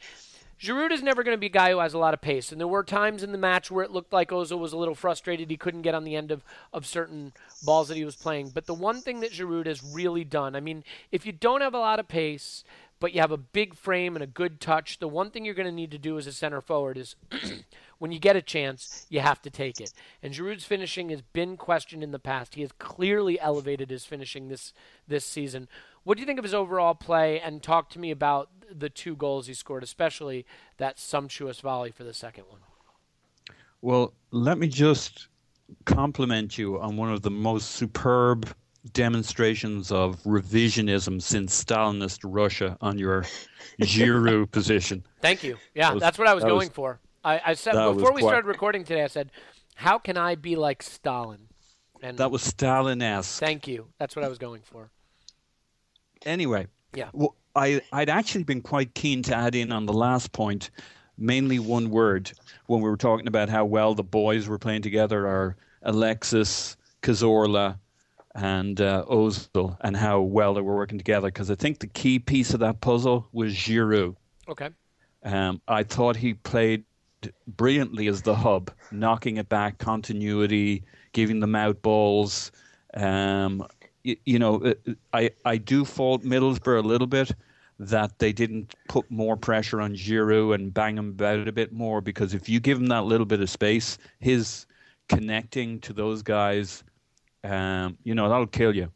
S4: Giroud is never going to be a guy who has a lot of pace, and there were times in the match where it looked like Ozil was a little frustrated. He couldn't get on the end of, of certain balls that he was playing. But the one thing that Giroud has really done, I mean, if you don't have a lot of pace, but you have a big frame and a good touch, the one thing you're going to need to do as a center forward is [CLEARS THROAT] when you get a chance, you have to take it. And Giroud's finishing has been questioned in the past. He has clearly elevated his finishing this this season. What do you think of his overall play? And talk to me about the two goals he scored, especially that sumptuous volley for the second one.
S6: Well, let me just compliment you on one of the most superb demonstrations of revisionism since Stalinist Russia on your [LAUGHS] Giroud position.
S4: Thank you. Yeah,
S6: That was-
S4: that's what I was going
S6: was-
S4: for. I, I said before we
S6: quite-
S4: started recording today, I said, "How can I be like Stalin?" And
S6: That was Stalin-esque.
S4: thank you. That's what I was going for.
S6: Anyway,
S4: Yeah.
S6: Well, I I'd actually been quite keen to add in on the last point, mainly one word when we were talking about how well the boys were playing together are Alexis, Cazorla, and uh, Ozil, and how well they were working together. Because I think the key piece of that puzzle was Giroud.
S4: Okay.
S6: Um, I thought he played brilliantly as the hub, knocking it back, continuity, giving them out balls. Um, you, you know, uh, I I do fault Middlesbrough a little bit that they didn't put more pressure on Giroud and bang him about a bit more because if you give him that little bit of space, his connecting to those guys, um, you know, that'll kill you.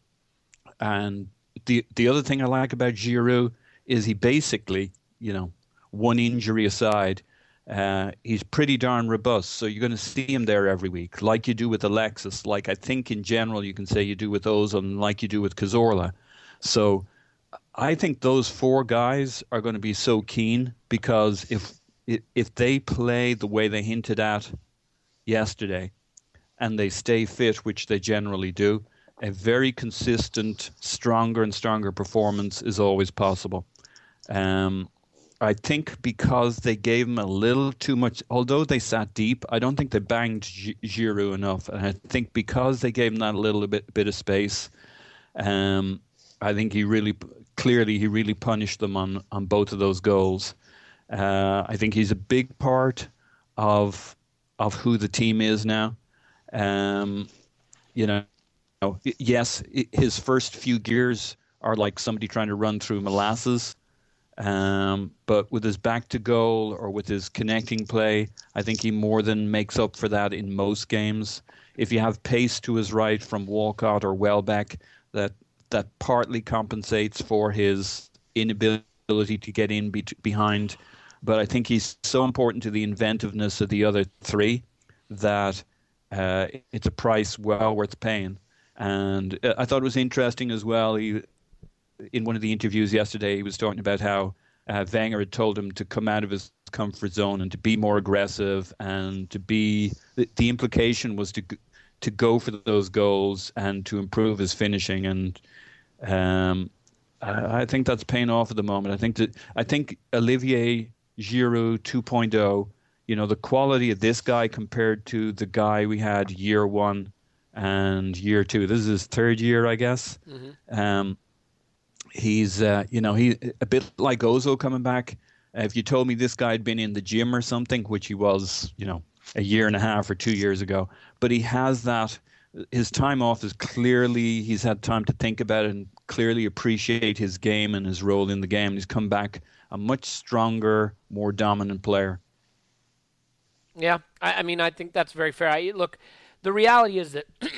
S6: And the the other thing I like about Giroud is he basically, you know, one injury aside, uh, he's pretty darn robust. So you're going to see him there every week, like you do with Alexis, like I think in general you can say you do with Ozil, like you do with Cazorla. So I think those four guys are going to be so keen because if if they play the way they hinted at yesterday, and they stay fit, which they generally do, a very consistent, stronger and stronger performance is always possible. Um, I think because they gave him a little too much, although they sat deep, I don't think they banged Gi- Giroud enough. And I think because they gave him that little bit bit of space, um, I think he really clearly he really punished them on on both of those goals. Uh, I think he's a big part of of who the team is now. Um, you know, yes, his first few gears are like somebody trying to run through molasses. Um, but with his back to goal or with his connecting play, I think he more than makes up for that in most games. If you have pace to his right from Walcott or Welbeck, that that partly compensates for his inability to get in be- behind. But I think he's so important to the inventiveness of the other three that uh, it's a price well worth paying. And uh, I thought it was interesting as well. He, in one of the interviews yesterday, he was talking about how uh, Wenger had told him to come out of his comfort zone and to be more aggressive and to be. The, the implication was to to go for those goals and to improve his finishing. And um, I, I think that's paying off at the moment. I think that I think Olivier Giroud 2.0. You know the quality of this guy compared to the guy we had year one and year two. This is his third year, I guess. Um, he's uh, you know he a bit like Ozil coming back. Uh, if you told me this guy had been in the gym or something, which he was, you know, a year and a half or two years ago, but he has that. His time off is clearly he's had time to think about it and clearly appreciate his game and his role in the game. He's come back a much stronger, more dominant player.
S4: Yeah, I, I mean, I think that's very fair. I, look, the reality is that [CLEARS THROAT]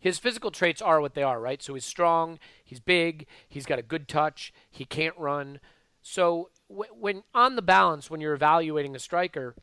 S4: his physical traits are what they are, right? So he's strong, he's big, he's got a good touch, he can't run. So w- when on the balance, when you're evaluating a striker,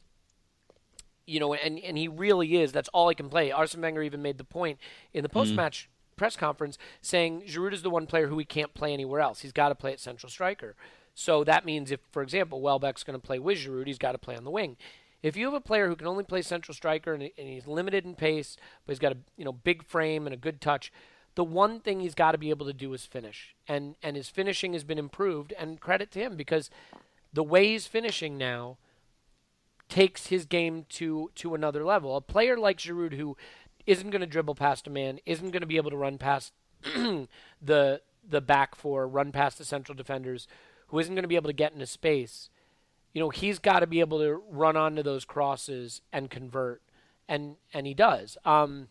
S4: you know, and and he really is. That's all he can play. Arsene Wenger even made the point in the mm-hmm. post-match press conference saying Giroud is the one player who he can't play anywhere else. He's got to play at central striker. So that means if, for example, Welbeck's going to play with Giroud, he's got to play on the wing. If you have a player who can only play central striker and, and he's limited in pace, but he's got a you know big frame and a good touch, the one thing he's got to be able to do is finish. And and his finishing has been improved and credit to him because the way he's finishing now takes his game to to another level. A player like Giroud who isn't going to dribble past a man, isn't going to be able to run past [CLEARS THROAT] the the back four, run past the central defenders, who isn't going to be able to get into space. You know, he's got to be able to run onto those crosses and convert, and and he does. Um,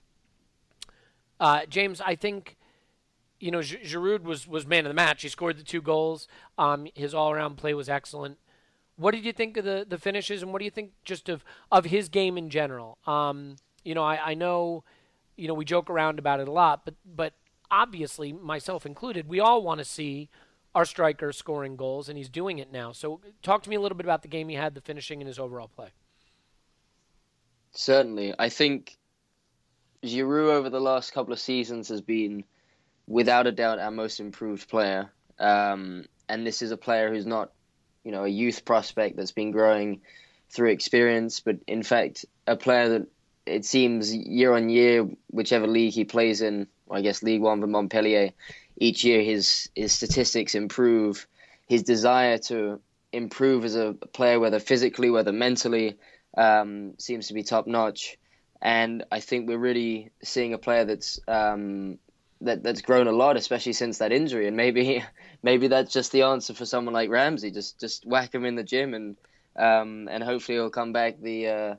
S4: uh, James, I think, you know, Giroud was was man of the match. He scored the two goals. Um, his all around play was excellent. What did you think of the, the finishes, and what do you think just of, of his game in general? Um, you know, I, I know, you know, we joke around about it a lot, but but obviously, myself included, we all want to see our striker scoring goals, and he's doing it now. So, talk to me a little bit about the game he had, the finishing, and his overall play.
S5: Certainly, I think Giroud over the last couple of seasons has been, without a doubt, our most improved player. Um, and this is a player who's not you know a youth prospect that's been growing through experience, but in fact a player that it seems year on year, whichever league he plays in, I guess League One for Montpellier, each year his his statistics improve. His desire to improve as a player, whether physically, whether mentally, um, seems to be top notch. And I think we're really seeing a player that's um, that that's grown a lot, especially since that injury. And maybe [LAUGHS] maybe that's just the answer for someone like Ramsey. Just just whack him in the gym, and um, and hopefully he'll come back the uh,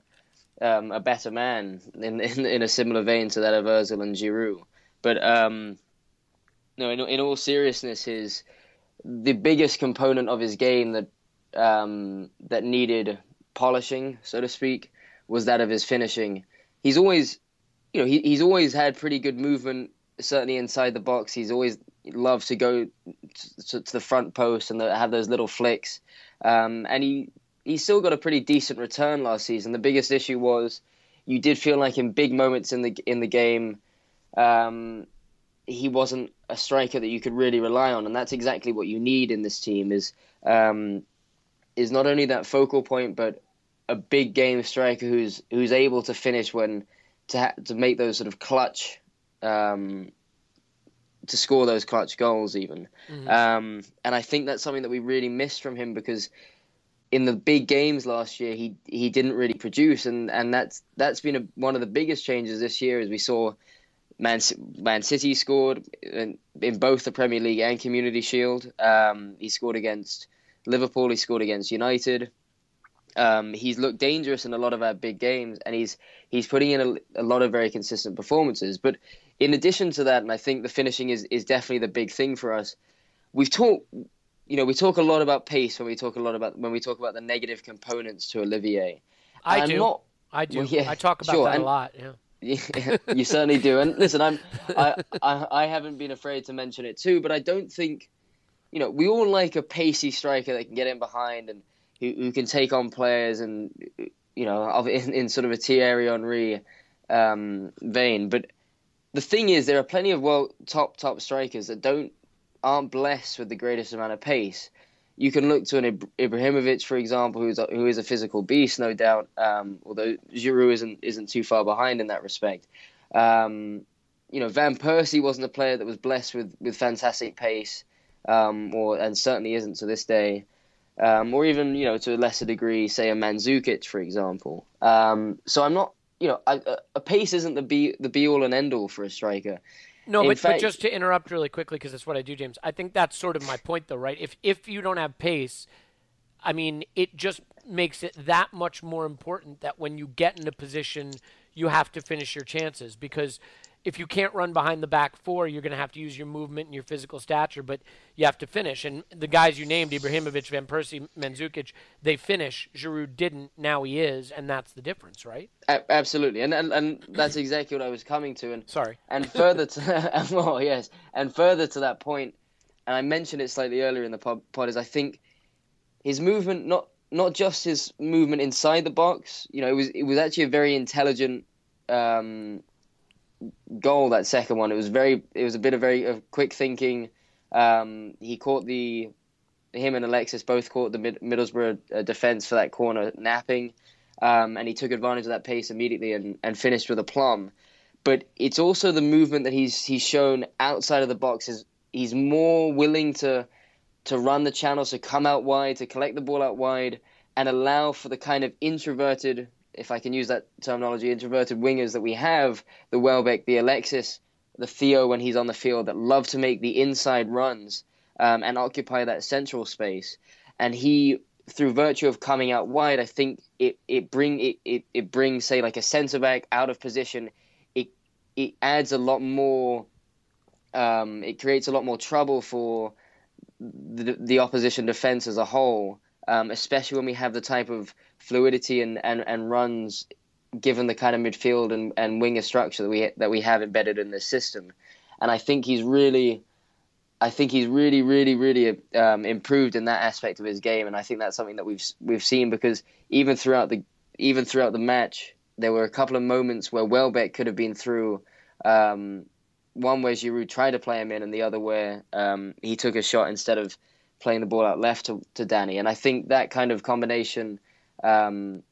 S5: um, a better man in, in in a similar vein to that of Özil and Giroud. But um, no, in in all seriousness, his the biggest component of his game that um, that needed polishing, so to speak, was that of his finishing. He's always, you know, he, he's always had pretty good movement certainly inside the box, he's always loved to go to, to the front post and the, have those little flicks. Um, and he he still got a pretty decent return last season. The biggest issue was you did feel like in big moments in the in the game, um, he wasn't a striker that you could really rely on, and that's exactly what you need in this team. Is um, is not only that focal point, but a big game striker who's who's able to finish when to ha- to make those sort of clutch um, to score those clutch goals, even. Mm-hmm. Um, and I think that's something that we really missed from him because in the big games last year, he he didn't really produce, and, and that's that's been a, one of the biggest changes this year. As we saw, Man Man City scored in, in both the Premier League and Community Shield. Um, he scored against Liverpool. He scored against United. Um, he's looked dangerous in a lot of our big games, and he's he's putting in a, a lot of very consistent performances. But in addition to that, and I think the finishing is, is definitely the big thing for us. We've talked, you know, we talk a lot about pace when we talk a lot about when we talk about the negative components to Olivier.
S4: I do. Not, I do. Well, yeah, I talk about
S5: sure,
S4: that
S5: and,
S4: a lot.
S5: Yeah. [LAUGHS] you certainly do. And listen, I'm I, I I haven't been afraid to mention it too, but I don't think you know, we all like a pacey striker that can get in behind and who, who can take on players and you know, in, in sort of a Thierry Henry um, vein. But the thing is, there are plenty of world top top strikers that don't aren't blessed with the greatest amount of pace. You can look to an Ibrahimovic, for example, who's a, who is a physical beast, no doubt. Um, although Giroud isn't isn't too far behind in that respect. Um, you know, Van Persie wasn't a player that was blessed with, with fantastic pace, um, or and certainly isn't to this day. Um, or even you know to a lesser degree, say a Mandzukic, for example. Um, so I'm not you know, a, a pace isn't the be the be all and end all for a striker.
S4: No, but, fact, but just to interrupt really quickly because that's what I do, James. I think that's sort of my point, though, right? If if you don't have pace, I mean, it just makes it that much more important that when you get in a position, you have to finish your chances because if you can't run behind the back four, you're going to have to use your movement and your physical stature, but you have to finish. And the guys you named, Ibrahimovic, Van Persie, Mandzukic, they finish. Giroud didn't. Now he is, and that's the difference, right?
S5: A- absolutely, and, and and that's exactly what I was coming to. And
S4: sorry,
S5: and further to [LAUGHS] well, yes, and further to that point, and I mentioned it slightly earlier in the pod, pod is I think his movement, not not just his movement inside the box, you know, it was it was actually a very intelligent. Um, goal, that second one, it was very, it was a bit of very uh, quick thinking. Um, he caught the, him and Alexis both caught the Mid- Middlesbrough uh, defense for that corner napping. um, and he took advantage of that pace immediately and, and finished with a plum. But it's also the movement that he's he's shown outside of the box. Is he's more willing to to run the channels, to come out wide, to collect the ball out wide, and allow for the kind of introverted, if I can use that terminology, introverted wingers that we have, the Welbeck, the Alexis, the Theo when he's on the field that love to make the inside runs um, and occupy that central space. And he, through virtue of coming out wide, I think it it bring it, it, it brings say like a centre back out of position. It it adds a lot more. Um, it creates a lot more trouble for the, the opposition defense as a whole, um, especially when we have the type of fluidity and, and, and runs given the kind of midfield and, and winger structure that we that we have embedded in this system. And I think he's really I think he's really, really, really um, improved in that aspect of his game, and I think that's something that we've we've seen because even throughout the even throughout the match, there were a couple of moments where Welbeck could have been through. Um, one where Giroud tried to play him in, and the other where um, he took a shot instead of playing the ball out left to, to Danny. And I think that kind of combination, um,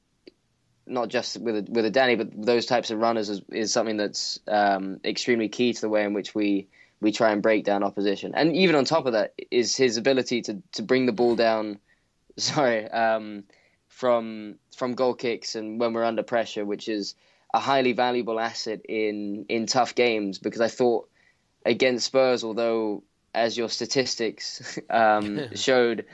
S5: not just with a, with a Danny, but those types of runners is, is something that's um, extremely key to the way in which we we try and break down opposition. And even on top of that is his ability to, to bring the ball down. [LAUGHS] Sorry, um, from from goal kicks and when we're under pressure, which is a highly valuable asset in in tough games. Because I thought against Spurs, although as your statistics [LAUGHS] um, [LAUGHS] showed,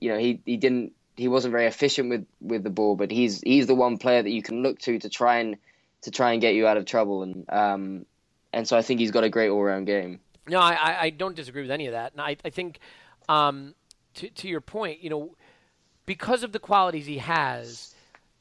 S5: you know he, he didn't he wasn't very efficient with, with the ball, but he's he's the one player that you can look to to try and to try and get you out of trouble, and um, and so I think he's got a great all round game.
S4: No, I, I don't disagree with any of that. And I, I think, um, to, to your point, you know, because of the qualities he has,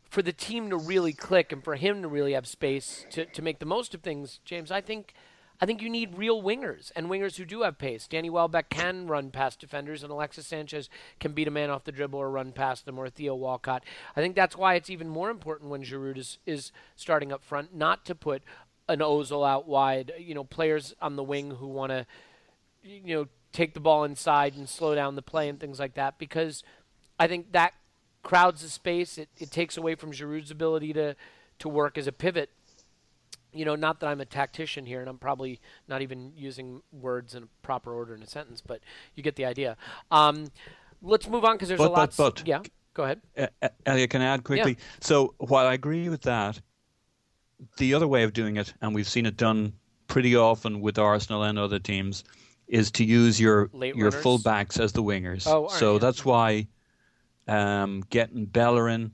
S4: for the team to really click and for him to really have space to, to make the most of things, James, I think I think you need real wingers and wingers who do have pace. Danny Welbeck can run past defenders, and Alexis Sanchez can beat a man off the dribble or run past them, or Theo Walcott. I think that's why it's even more important when Giroud is, is starting up front, not to put an Ozil out wide. You know, players on the wing who want to, you know, take the ball inside and slow down the play and things like that. Because I think that crowds the space. It, it takes away from Giroud's ability to to work as a pivot. You know, not that I'm a tactician here, and I'm probably not even using words in a proper order in a sentence, but you get the idea. Um, let's move on because there's
S6: but,
S4: a lot.
S6: But, but,
S4: yeah, go ahead.
S6: Uh, Elliot, can I add quickly?
S4: Yeah.
S6: So while I agree with that, the other way of doing it, and we've seen it done pretty often with Arsenal and other teams, is to use your
S4: Late
S6: your
S4: runners?
S6: fullbacks as the wingers.
S4: Oh,
S6: so that's why um, getting Bellerin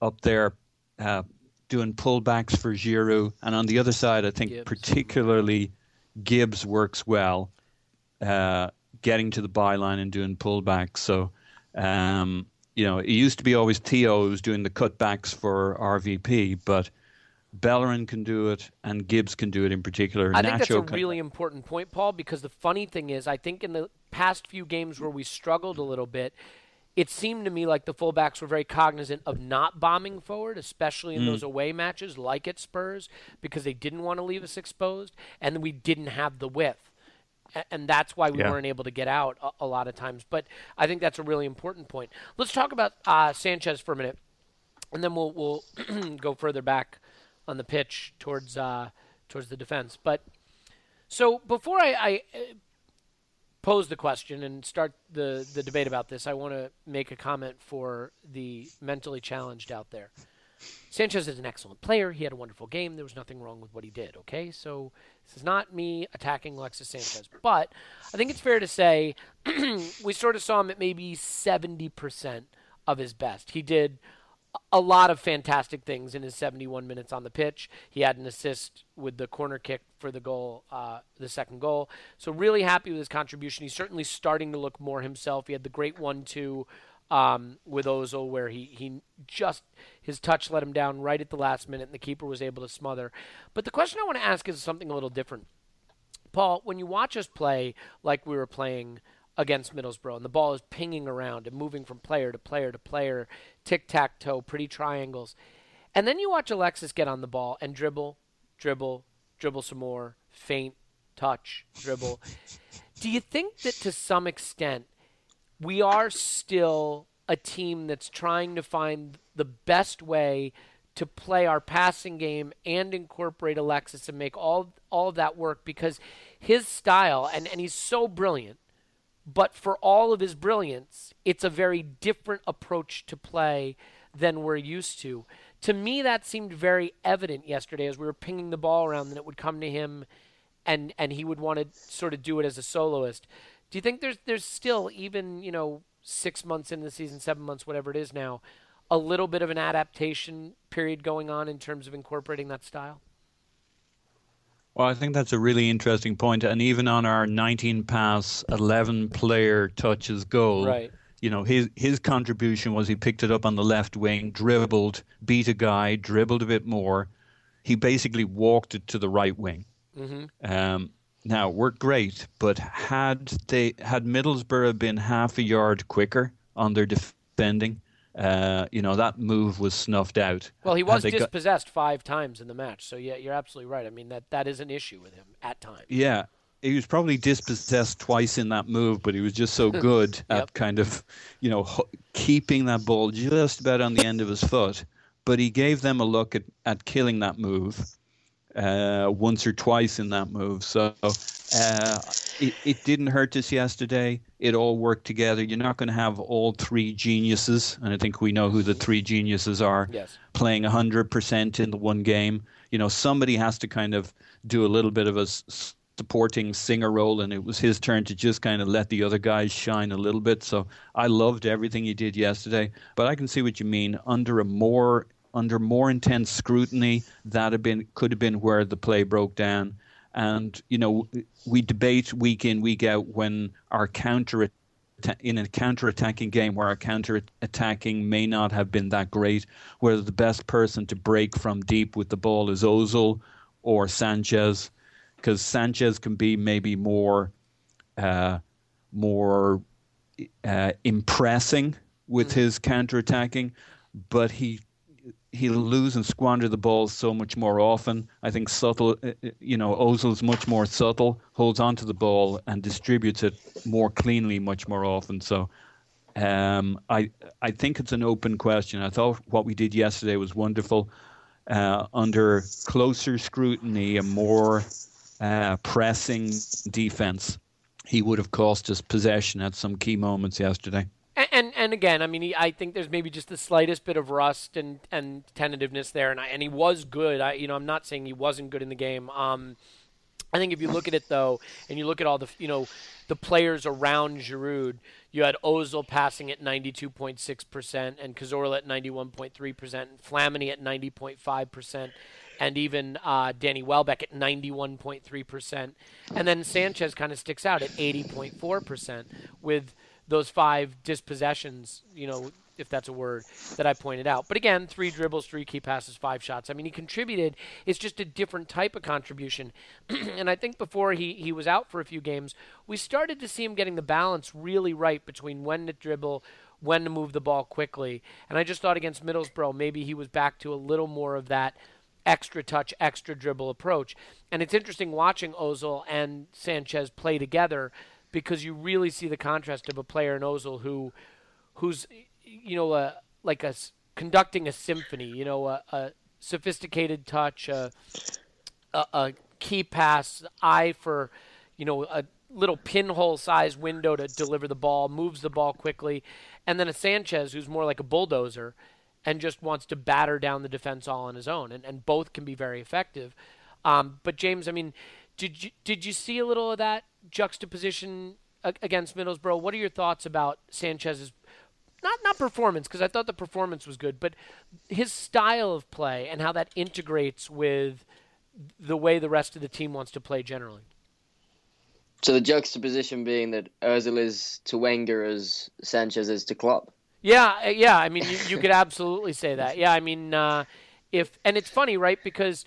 S6: up there, uh, doing pullbacks for Giroud, and on the other side, I think
S4: Gibbs.
S6: particularly Gibbs works well, uh, getting to the byline and doing pullbacks. So. Um, you know, it used to be always Theo who was doing the cutbacks for RVP, but Bellerin can do it, and Gibbs can do it in particular.
S4: I think that's a
S6: Nacho can-
S4: really important point, Paul, because the funny thing is, I think in the past few games where we struggled a little bit, it seemed to me like the fullbacks were very cognizant of not bombing forward, especially in
S6: Mm.
S4: those away matches like at Spurs, because they didn't want to leave us exposed, and we didn't have the width. A- And that's why we
S6: Yeah.
S4: weren't able to get out a, a lot of times. But I think that's a really important point. Let's talk about uh, Sanchez for a minute, and then we'll we'll [CLEARS THROAT] go further back on the pitch towards uh, towards the defense. But so before I, I pose the question and start the the debate about this, I want to make a comment for the mentally challenged out there. Sanchez is an excellent player. He had a wonderful game. There was nothing wrong with what he did. Okay, so this is not me attacking Alexis Sanchez, but I think it's fair to say [CLEARS THROAT] we sort of saw him at maybe seventy percent of his best. He did a lot of fantastic things in his 71 minutes on the pitch. He had an assist with the corner kick for the goal, uh, the second goal. So really happy with his contribution. He's certainly starting to look more himself. He had the great one-two um, with Ozil, where he he just his touch let him down right at the last minute, and the keeper was able to smother. But the question I want to ask is something a little different. Paul, when you watch us play like we were playing against Middlesbrough, and the ball is pinging around and moving from player to player to player, tic tac toe, pretty triangles, and then you watch Alexis get on the ball and dribble, dribble, dribble some more, feint, touch, dribble. Do you think that to some extent we are still a team that's trying to find the best way to play our passing game and incorporate Alexis and make all all of that work because his style and, and he's so brilliant, but for all of his brilliance, it's a very different approach to play than we're used to. To me that seemed very evident yesterday as we were pinging the ball around that it would come to him and and he would want to sort of do it as a soloist. Do you think there's there's still even, you know, 6 months into the season, 7 months whatever it is now, a little bit of an adaptation period going on in terms of incorporating that style?
S6: Well, I think that's a really interesting point. And even on our 19 pass, 11 player touches goal,
S4: right.
S6: you know, his, his contribution was he picked it up on the left wing, dribbled, beat a guy, dribbled a bit more. He basically walked it to the right wing.
S4: Mm-hmm.
S6: Um, now, worked great, but had they had Middlesbrough been half a yard quicker on their defending, uh, you know, that move was snuffed out.
S4: Well, he was
S6: they got-
S4: dispossessed five times in the match, so yeah, you're absolutely right. I mean that that is an issue with him at times.
S6: Yeah, he was probably dispossessed twice in that move, but he was just so [LAUGHS] good
S4: Yep.
S6: at kind of, you know, ho- keeping that ball just about on the end of his foot. But he gave them a look at, at killing that move uh, once or twice in that move. So uh, it, it didn't hurt us yesterday. It all worked together. You're not going to have all three geniuses, and I think we know who the three geniuses are
S4: Yes.
S6: playing 100% in the one game. You know, somebody has to kind of do a little bit of a supporting singer role, and it was his turn to just kind of let the other guys shine a little bit. So I loved everything he did yesterday, but I can see what you mean. Under a more under more intense scrutiny, that have been could have been where the play broke down. And you know, we debate week in week out when our counter in a counter-attacking game where our counter-attacking may not have been that great, whether the best person to break from deep with the ball is Ozil or Sanchez, because Sanchez can be maybe more, uh, more uh, impressing with his counter-attacking, but he he'll lose and squander the ball so much more often. I think subtle, uh, uh, you know, Ozil's much more subtle, holds onto the ball and distributes it more cleanly much more often. So um, I I think it's an open question. I thought what we did yesterday was wonderful. Uh, under closer scrutiny a more uh, pressing defense, he would have cost us possession at some key moments yesterday.
S4: And, and and again, I mean, he, I think there's maybe just the slightest bit of rust and, and tentativeness there, and I, and he was good. I you know I'm not saying he wasn't good in the game. Um, I think if you look at it though, and you look at all the you know the players around Giroud, you had Ozil passing at 92.6 percent, and Cazorla at 91.3 percent, and Flamini at 90.5 percent. And even uh, Danny Welbeck at 91.3%. And then Sanchez kind of sticks out at 80.4% with those five dispossessions, you know, if that's a word that I pointed out. But again, three dribbles, three key passes, five shots. I mean, he contributed. It's just a different type of contribution. [CLEARS THROAT] and I think before he, he was out for a few games, we started to see him getting the balance really right between when to dribble, when to move the ball quickly. And I just thought against Middlesbrough, maybe he was back to a little more of that extra touch, extra dribble approach. And it's interesting watching Ozil and Sanchez play together because you really see the contrast of a player in Ozil who, who's, you know, like a conducting a symphony. You know, a, a sophisticated touch, a, a, a key pass, eye for, you know, a little pinhole size window to deliver the ball, moves the ball quickly, and then a Sanchez who's more like a bulldozer and just wants to batter down the defense all on his own, and, and both can be very effective. Um, but James, I mean, did you did you see a little of that juxtaposition against Middlesbrough? What are your thoughts about Sanchez's not not performance because I thought the performance was good, but his style of play and how that integrates with the way the rest of the team wants to play generally?
S5: So the juxtaposition being that Ozil is to Wenger as Sanchez is to Klopp.
S4: Yeah, uh, yeah. I mean, you, you could absolutely say that. Yeah, I mean, uh, if and it's funny, right? Because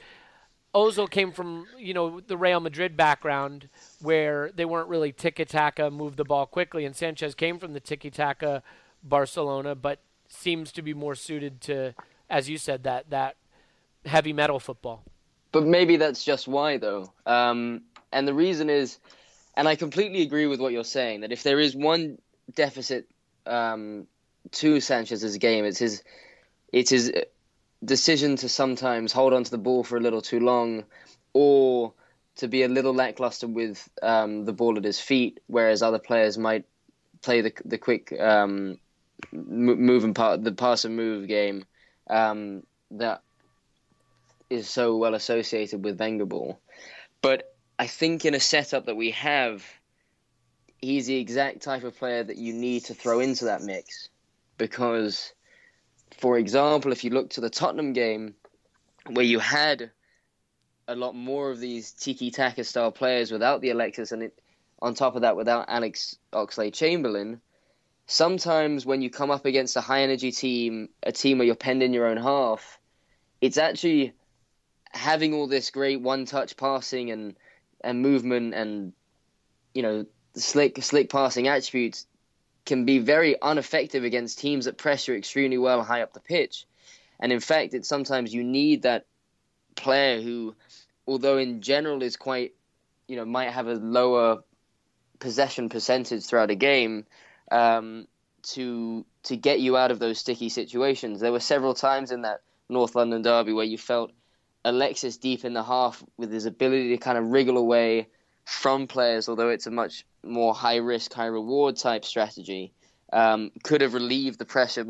S4: Ozil came from you know the Real Madrid background where they weren't really tiki taka, move the ball quickly, and Sanchez came from the tiki taka Barcelona, but seems to be more suited to, as you said, that that heavy metal football.
S5: But maybe that's just why, though. Um, and the reason is, and I completely agree with what you're saying, that if there is one deficit um, to Sanchez's game. It's his it's his decision to sometimes hold on to the ball for a little too long, or to be a little lackluster with um, the ball at his feet, whereas other players might play the the quick um, move and part the pass and move game um, that is so well associated with Wenger ball. But I think in a setup that we have, he's the exact type of player that you need to throw into that mix because for example, if you look to the Tottenham game, where you had a lot more of these tiki taka style players without the Alexis, and it, on top of that, without Alex Oxlade Chamberlain, sometimes when you come up against a high energy team, a team where you're penned in your own half, it's actually having all this great one touch passing and and movement and you know slick slick passing attributes can be very ineffective against teams that pressure extremely well high up the pitch. And in fact, it's sometimes you need that player who, although in general is quite, you know, might have a lower possession percentage throughout a game, um, to to get you out of those sticky situations. There were several times in that North London derby where you felt Alexis deep in the half with his ability to kind of wriggle away from players, although it's a much more high risk, high reward type strategy, um, could have relieved the pressure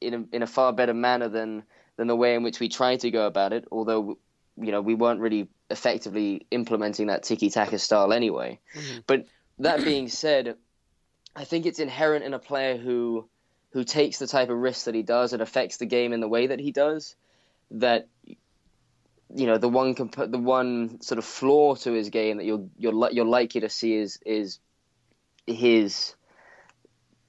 S5: in a, in a far better manner than than the way in which we tried to go about it. Although you know we weren't really effectively implementing that tiki taka style anyway. Mm-hmm. But that being said, I think it's inherent in a player who who takes the type of risks that he does and affects the game in the way that he does that you know the one comp- the one sort of flaw to his game that you're you're you're likely to see is is his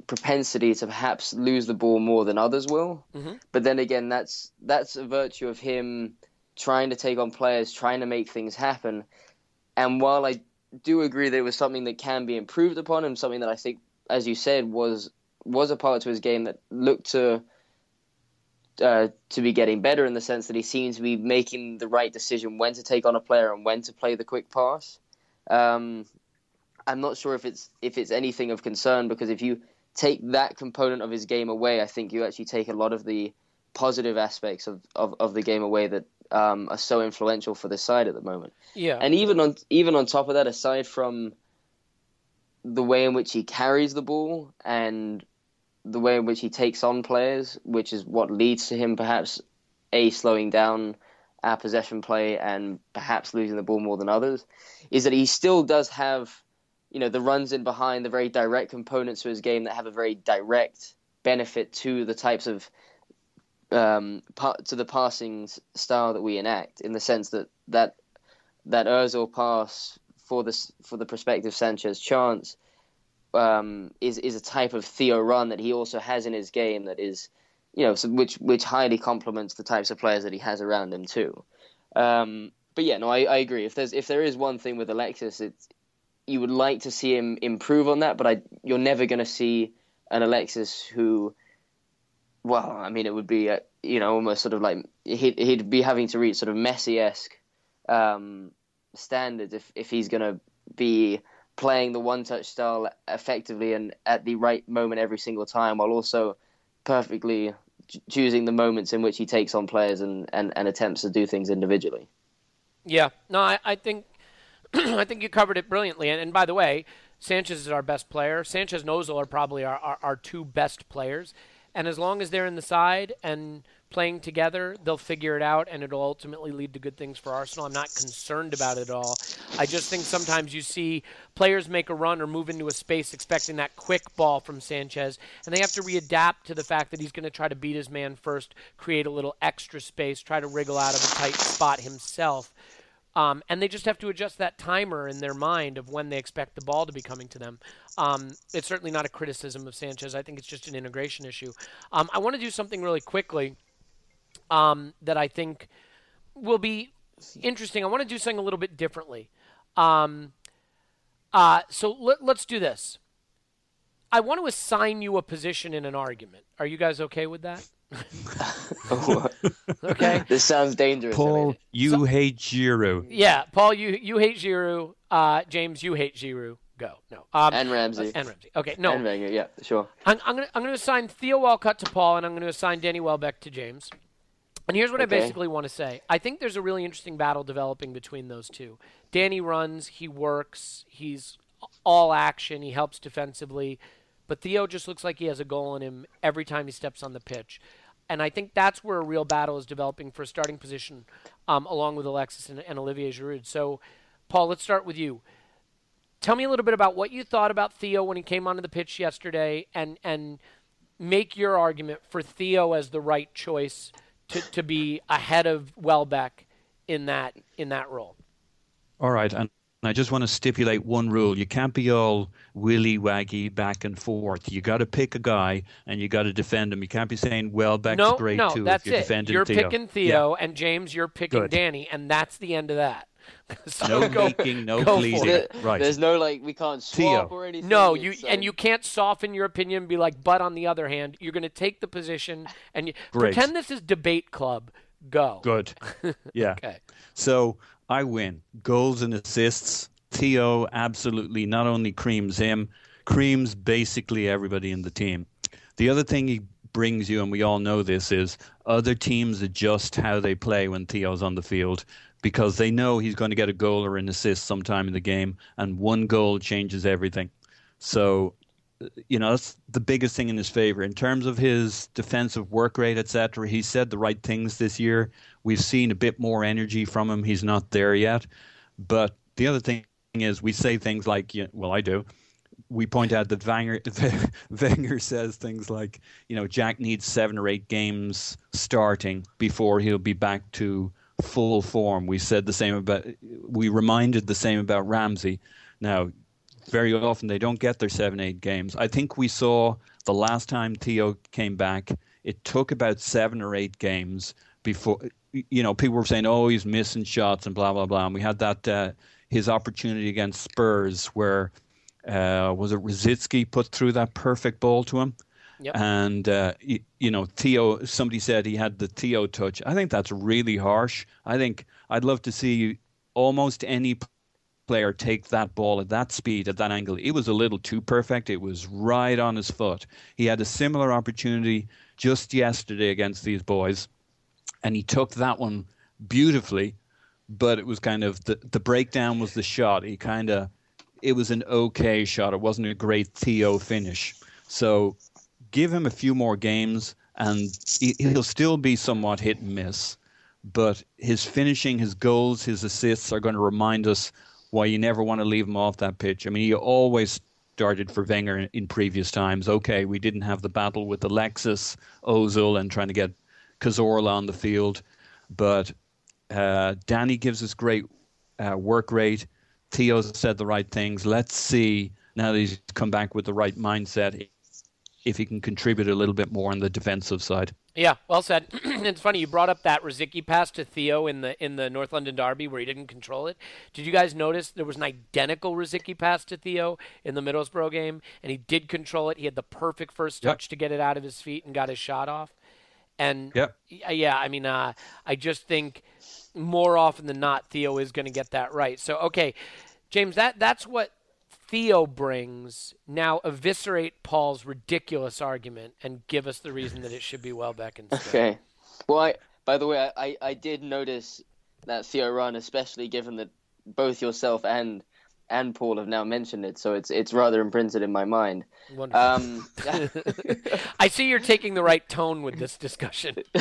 S5: propensity to perhaps lose the ball more than others will. Mm-hmm. But then again, that's that's a virtue of him trying to take on players, trying to make things happen. And while I do agree that it was something that can be improved upon, and something that I think, as you said, was was a part to his game that looked to uh, to be getting better in the sense that he seems to be making the right decision when to take on a player and when to play the quick pass. Um, I'm not sure if it's if it's anything of concern because if you take that component of his game away, I think you actually take a lot of the positive aspects of, of, of the game away that um, are so influential for this side at the moment.
S4: Yeah.
S5: And even on even on top of that, aside from the way in which he carries the ball and the way in which he takes on players, which is what leads to him perhaps a slowing down our possession play and perhaps losing the ball more than others, is that he still does have, you know, the runs in behind, the very direct components to his game that have a very direct benefit to the types of um, to the passing style that we enact, in the sense that that that Özil pass for this for the prospective Sanchez chance um, is is a type of Theo run that he also has in his game that is, you know, which which highly complements the types of players that he has around him too. Um, but yeah, no, I, I agree. If there's if there is one thing with Alexis, it's you would like to see him improve on that, but I, you're never going to see an Alexis who, well, I mean, it would be a, you know almost sort of like he'd he'd be having to reach sort of Messi esque um, standards if if he's going to be playing the one touch style effectively and at the right moment every single time, while also perfectly choosing the moments in which he takes on players and, and, and attempts to do things individually.
S4: Yeah, no, I, I think [CLEARS THROAT] I think you covered it brilliantly. And, and, by the way, Sanchez is our best player. Sanchez and Ozil are probably our, our, our two best players. And as long as they're in the side and playing together, they'll figure it out, and it'll ultimately lead to good things for Arsenal. I'm not concerned about it at all. I just think sometimes you see players make a run or move into a space expecting that quick ball from Sanchez, and they have to readapt to the fact that he's going to try to beat his man first, create a little extra space, try to wriggle out of a tight spot himself. Um, and they just have to adjust that timer in their mind of when they expect the ball to be coming to them. Um, it's certainly not a criticism of Sanchez. I think it's just an integration issue. Um, I want to do something really quickly um, that I think will be interesting. I want to do something a little bit differently. Um, uh, so let, us do this. I want to assign you a position in an argument. Are you guys okay with that? [LAUGHS] okay.
S5: This sounds dangerous.
S6: Paul, you so, hate Giroud.
S4: Yeah, Paul, you you hate Giroud. Uh, James, you hate Giroud. go. No. Um,
S5: and Ramsey.
S4: and Ramsey. Okay, no.
S5: And Wenger, yeah, sure.
S4: I'm, I'm going to I'm gonna assign Theo Walcott to Paul, and I'm going to assign Danny Welbeck to James. And here's what I basically want to say. I think there's a really interesting battle developing between those two. Danny runs, he works, he's all action, he helps defensively, but Theo just looks like he has a goal in him every time he steps on the pitch. And I think that's where a real battle is developing for a starting position, um, along with Alexis and, and Olivier Giroud. So, Paul, let's start with you. Tell me a little bit about what you thought about Theo when he came onto the pitch yesterday, and and make your argument for Theo as the right choice to, to be ahead of Welbeck in that in that role.
S6: All right, and I just want to stipulate one rule: you can't be all willy waggy back and forth. You got to pick a guy and you got to defend him. You can't be saying, "Well, Beck's
S4: no,
S6: great
S4: no,
S6: too."
S4: that's
S6: if you're
S4: it.
S6: defending
S4: You're
S6: Theo.
S4: picking Theo, and James, you're picking
S6: Good.
S4: Danny, and that's the end of that. [LAUGHS] so
S6: No
S4: go,
S6: leaking, no
S4: go
S6: bleeding.
S4: it.
S6: Right.
S5: There's no like we can't swap
S6: Theo.
S5: or anything.
S4: No, you
S5: It's,
S4: and you can't soften your opinion and be like, but on the other hand, you're going to take the position and you,
S6: Great.
S4: pretend this is debate club. Go.
S6: Good. [LAUGHS] Yeah.
S4: Okay.
S6: So I win. Goals and assists. Theo absolutely not only creams him, creams basically everybody in the team. The other thing he brings you, and we all know this, is other teams adjust how they play when Theo's on the field because they know he's going to get a goal or an assist sometime in the game, and one goal changes everything. So, you know, that's the biggest thing in his favor. In terms of his defensive work rate, etc., he said the right things this year. We've seen a bit more energy from him. He's not there yet. But the other thing is, we say things like, you well, I do. We point out that Wenger, [LAUGHS] Wenger says things like, you know, Jack needs seven or eight games starting before he'll be back to full form. We said the same about, we reminded the same about Ramsey. Now, very often they don't get their seven, eight games. I think we saw the last time Theo came back, it took about seven or eight games before, you know, people were saying, oh, he's missing shots and blah, blah, blah. And we had that, uh, his opportunity against Spurs where, uh, was it Rosicky put through that perfect ball to him?
S4: Yep.
S6: And, uh, you, you know, Theo, somebody said he had the Theo touch. I think that's really harsh. I think I'd love to see almost any player take that ball at that speed, at that angle. It was a little too perfect. It was right on his foot. He had a similar opportunity just yesterday against these boys, and he took that one beautifully. But it was kind of the the breakdown was the shot. He kind of it was an okay shot. It wasn't a great Theo finish. So give him a few more games, and he, he'll still be somewhat hit and miss. But his finishing, his goals, his assists are going to remind us why you never want to leave him off that pitch. I mean, he always started for Wenger in, in previous times. Okay, we didn't have the battle with Alexis, Ozil, and trying to get Cazorla on the field, but uh, Danny gives us great uh, work rate. Theo said the right things. Let's see now that he's come back with the right mindset if he can contribute a little bit more on the defensive side.
S4: Yeah, well said. [CLEARS THROAT] it's funny you brought up that Rosicky pass to Theo in the in the North London Derby where he didn't control it. Did you guys notice there was an identical Rosicky pass to Theo in the Middlesbrough game, and he did control it. He had the perfect first
S6: Yep.
S4: touch to get it out of his feet and got his shot off. And
S6: Yep.
S4: yeah, I mean, uh, I just think more often than not Theo is going to get that right. So okay, James, that that's what Theo brings. Now eviscerate Paul's ridiculous argument and give us the reason that it should be Welbeck instead.
S5: Okay. Well, I, by the way, I, I, did notice that Theo run, especially given that both yourself and and Paul have now mentioned it, so it's it's rather imprinted in my mind.
S4: Wonderful.
S5: Um, [LAUGHS]
S4: I see you're taking the right tone with this discussion. [LAUGHS]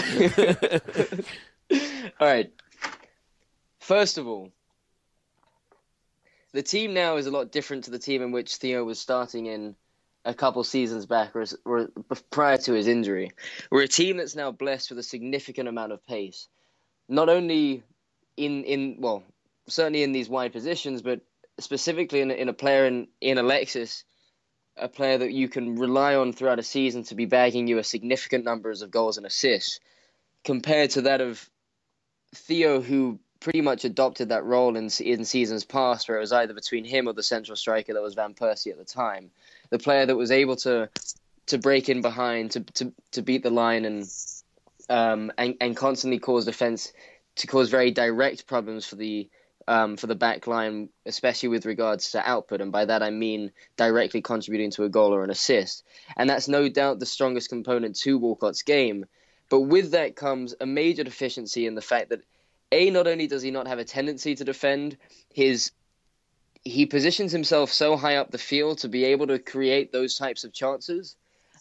S5: all right. First of all, the team now is a lot different to the team in which Theo was starting in a couple seasons back, or, or prior to his injury. We're a team that's now blessed with a significant amount of pace, not only in in well, certainly in these wide positions, but specifically in in a player in in Alexis, a player that you can rely on throughout a season to be bagging you a significant numbers of goals and assists, compared to that of Theo, who pretty much adopted that role in in seasons past, where it was either between him or the central striker that was Van Persie at the time, the player that was able to to break in behind, to to, to beat the line and um and, and constantly cause defense to cause very direct problems for the um, for the back line, especially with regards to output. And by that, I mean directly contributing to a goal or an assist. And that's no doubt the strongest component to Walcott's game. But with that comes a major deficiency in the fact that, A, not only does he not have a tendency to defend, his he positions himself so high up the field to be able to create those types of chances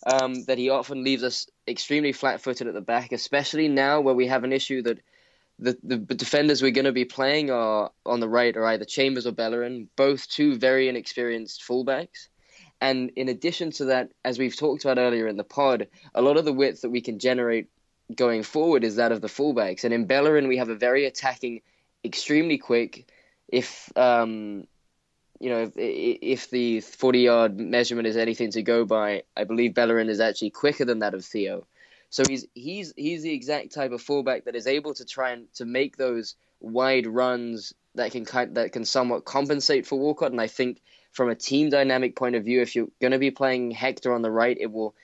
S5: um, that he often leaves us extremely flat footed at the back, especially now where we have an issue that the, the defenders we're going to be playing are on the right are either Chambers or Bellerin, both two very inexperienced fullbacks. And in addition to that, as we've talked about earlier in the pod, a lot of the width that we can generate going forward is that of the fullbacks. And in Bellerin, we have a very attacking, extremely quick. If um, you know, if, if the forty-yard measurement is anything to go by, I believe Bellerin is actually quicker than that of Theo. So he's he's he's the exact type of fullback that is able to try and to make those wide runs that can that can somewhat compensate for Walcott. And I think from a team dynamic point of view, if you're going to be playing Hector on the right, it will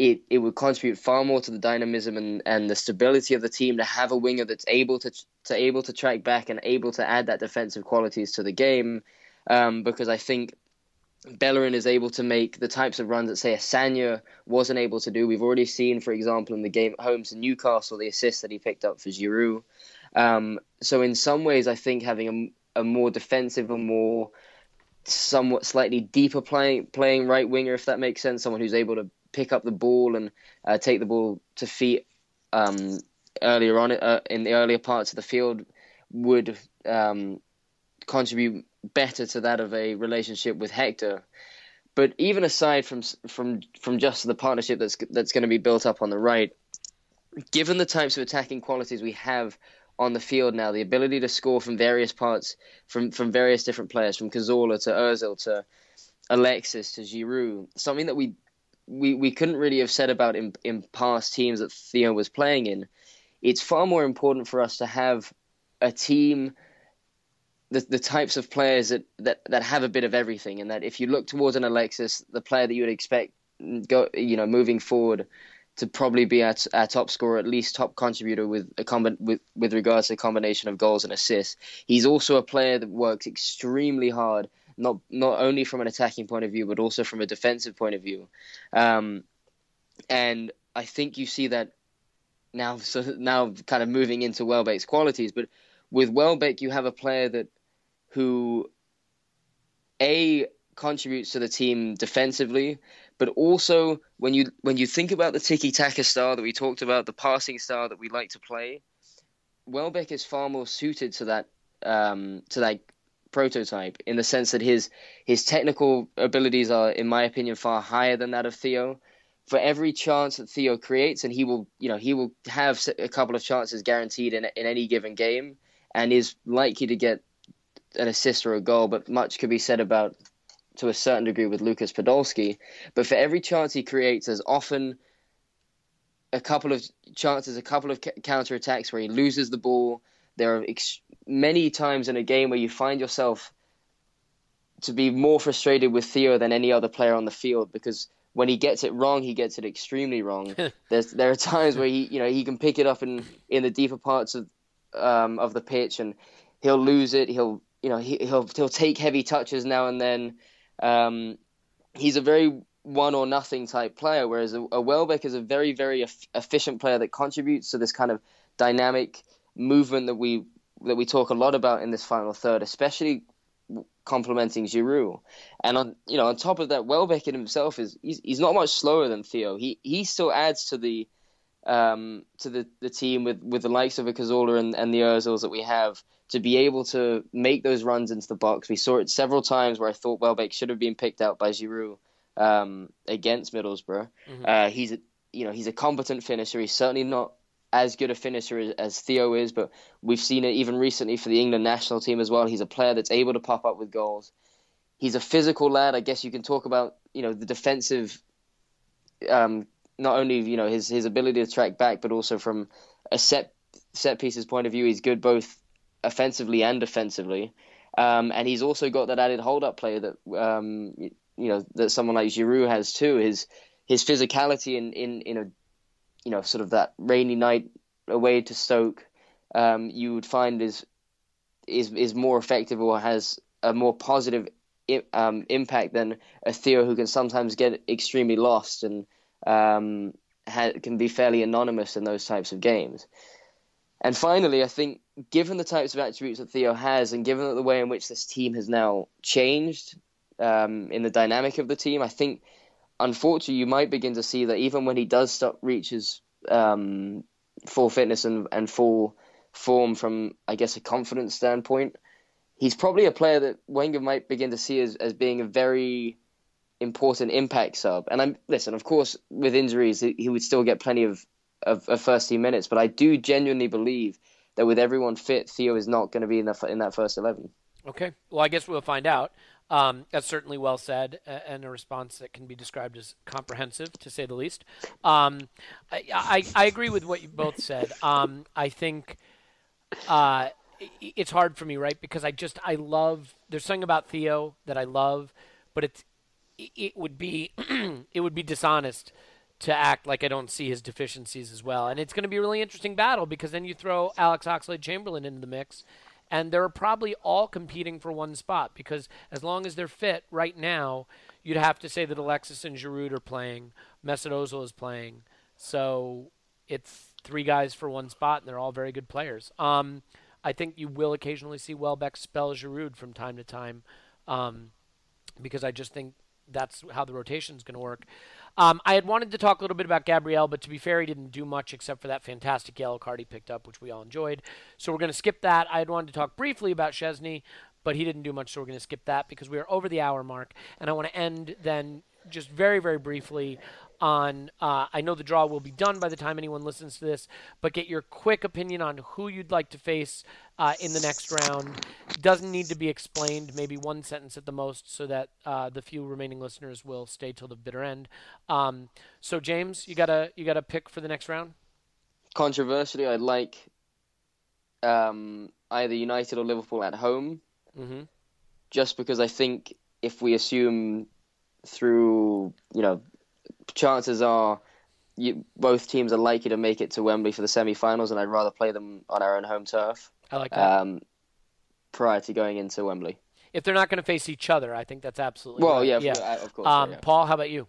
S5: it it would contribute far more to the dynamism and, and the stability of the team to have a winger that's able to to able to track back and able to add that defensive qualities to the game. Um, because I think Bellerin is able to make the types of runs that, say, a Sagna wasn't able to do. We've already seen, for example, in the game at home to Newcastle, the assist that he picked up for Giroud. Um, so, in some ways, I think having a, a more defensive and more somewhat slightly deeper playing playing right winger, if that makes sense, someone who's able to pick up the ball and uh, take the ball to feet um, earlier on uh, in the earlier parts of the field would um, contribute better to that of a relationship with Hector. But even aside from from from just the partnership that's that's going to be built up on the right, given the types of attacking qualities we have on the field now, the ability to score from various parts, from from various different players, from Cazorla to Özil to Alexis to Giroud, something that we we, we couldn't really have said about in, in past teams that Theo was playing in. It's far more important for us to have a team the, the types of players that, that, that have a bit of everything, and that if you look towards an Alexis, the player that you would expect go you know moving forward to probably be our, our top scorer, at least top contributor with a combi- with with regards to a combination of goals and assists. He's also a player that works extremely hard, not not only from an attacking point of view, but also from a defensive point of view. Um, and I think you see that now. So now, kind of moving into Welbeck's qualities, but with Welbeck, you have a player that who a contributes to the team defensively, but also when you when you think about the tiki taka style that we talked about, the passing style that we like to play, Welbeck is far more suited to that um, to that prototype in the sense that his his technical abilities are, in my opinion, far higher than that of Theo. For every chance that Theo creates, and he will, you know, he will have a couple of chances guaranteed in in any given game, and is likely to get an assist or a goal, but much could be said about to a certain degree with Lucas Podolski. But for every chance he creates, there's often a couple of chances, a couple of counter attacks where he loses the ball. There are ex- many times in a game where you find yourself to be more frustrated with Theo than any other player on the field because when he gets it wrong, he gets it extremely wrong. [LAUGHS] There's there are times where he you know he can pick it up in in the deeper parts of um, of the pitch and he'll lose it. He'll you know he, will he'll take heavy touches now and then. Um, he's a very one or nothing type player, whereas a, a Welbeck is a very very efficient player that contributes to this kind of dynamic movement that we that we talk a lot about in this final third, especially complementing Giroud. And on you know on top of that, Welbeck in himself is he's, he's not much slower than Theo. He he still adds to the um, to the, the team with, with the likes of a Cazorla and, and the Özils that we have to be able to make those runs into the box. We saw it several times where I thought Welbeck should have been picked out by Giroud um, against Middlesbrough. Mm-hmm. Uh, he's a you know he's a competent finisher. He's certainly not as good a finisher as, Theo is, but we've seen it even recently for the England national team as well. He's a player that's able to pop up with goals. He's a physical lad. I guess you can talk about you know the defensive um, not only you know his his ability to track back, but also from a set set pieces point of view, he's good both offensively and defensively. Um, and he's also got that added hold up play that um, you, know that someone like Giroud has too. His his physicality in, in, in a you know sort of that rainy night away to Stoke, um, you would find is is is more effective or has a more positive um, impact than a Theo who can sometimes get extremely lost and um, ha- can be fairly anonymous in those types of games. And finally, I think given the types of attributes that Theo has, and given the way in which this team has now changed um, in the dynamic of the team, I think unfortunately you might begin to see that even when he does stop reaches um, full fitness and, and full form from, I guess, a confidence standpoint, he's probably a player that Wenger might begin to see as, as being a very important impact sub. And I'm listen, of course, with injuries, he would still get plenty of, of, of first team minutes. But I do genuinely believe that with everyone fit, Theo is not going to be in, the, in that first eleven.
S4: Okay. Well, I guess we'll find out. Um, that's certainly well said, and a response that can be described as comprehensive, to say the least. Um, I, I, I, agree with what you both said. Um, I think uh, it's hard for me, right? Because I just I love. There's something about Theo that I love, but it's it would be [CLEARS THROAT] it would be dishonest to act like I don't see his deficiencies as well. And it's going to be a really interesting battle because then you throw Alex Oxlade Chamberlain into the mix, and they're probably all competing for one spot because as long as they're fit right now, you'd have to say that Alexis and Giroud are playing, Mesut Ozil is playing, so it's three guys for one spot, and they're all very good players. Um, I think you will occasionally see Welbeck spell Giroud from time to time, um, because I just think that's how the rotation is going to work. Um, I had wanted to talk a little bit about Gabriel, but to be fair, he didn't do much except for that fantastic yellow card he picked up, which we all enjoyed. So we're going to skip that. I had wanted to talk briefly about Szczesny, but he didn't do much, so we're going to skip that because we are over the hour mark. And I want to end then just very, very briefly on uh, I know the draw will be done by the time anyone listens to this, but get your quick opinion on who you'd like to face uh, in the next round. Doesn't need to be explained, maybe one sentence at the most, so that uh, the few remaining listeners will stay till the bitter end. Um, so James, you got a you got a pick for the next round?
S5: Controversially, I'd like um, either United or Liverpool at home,
S4: mm-hmm.
S5: just because I think if we assume through you know chances are you, both teams are likely to make it to Wembley for the semi-finals, and I'd rather play them on our own home turf.
S4: I like that. Um,
S5: prior to going into Wembley.
S4: If they're not going to face each other, I think that's absolutely
S5: well.
S4: Right.
S5: Yeah,
S4: yeah,
S5: of course.
S4: Um,
S5: yeah.
S4: Paul, how about you?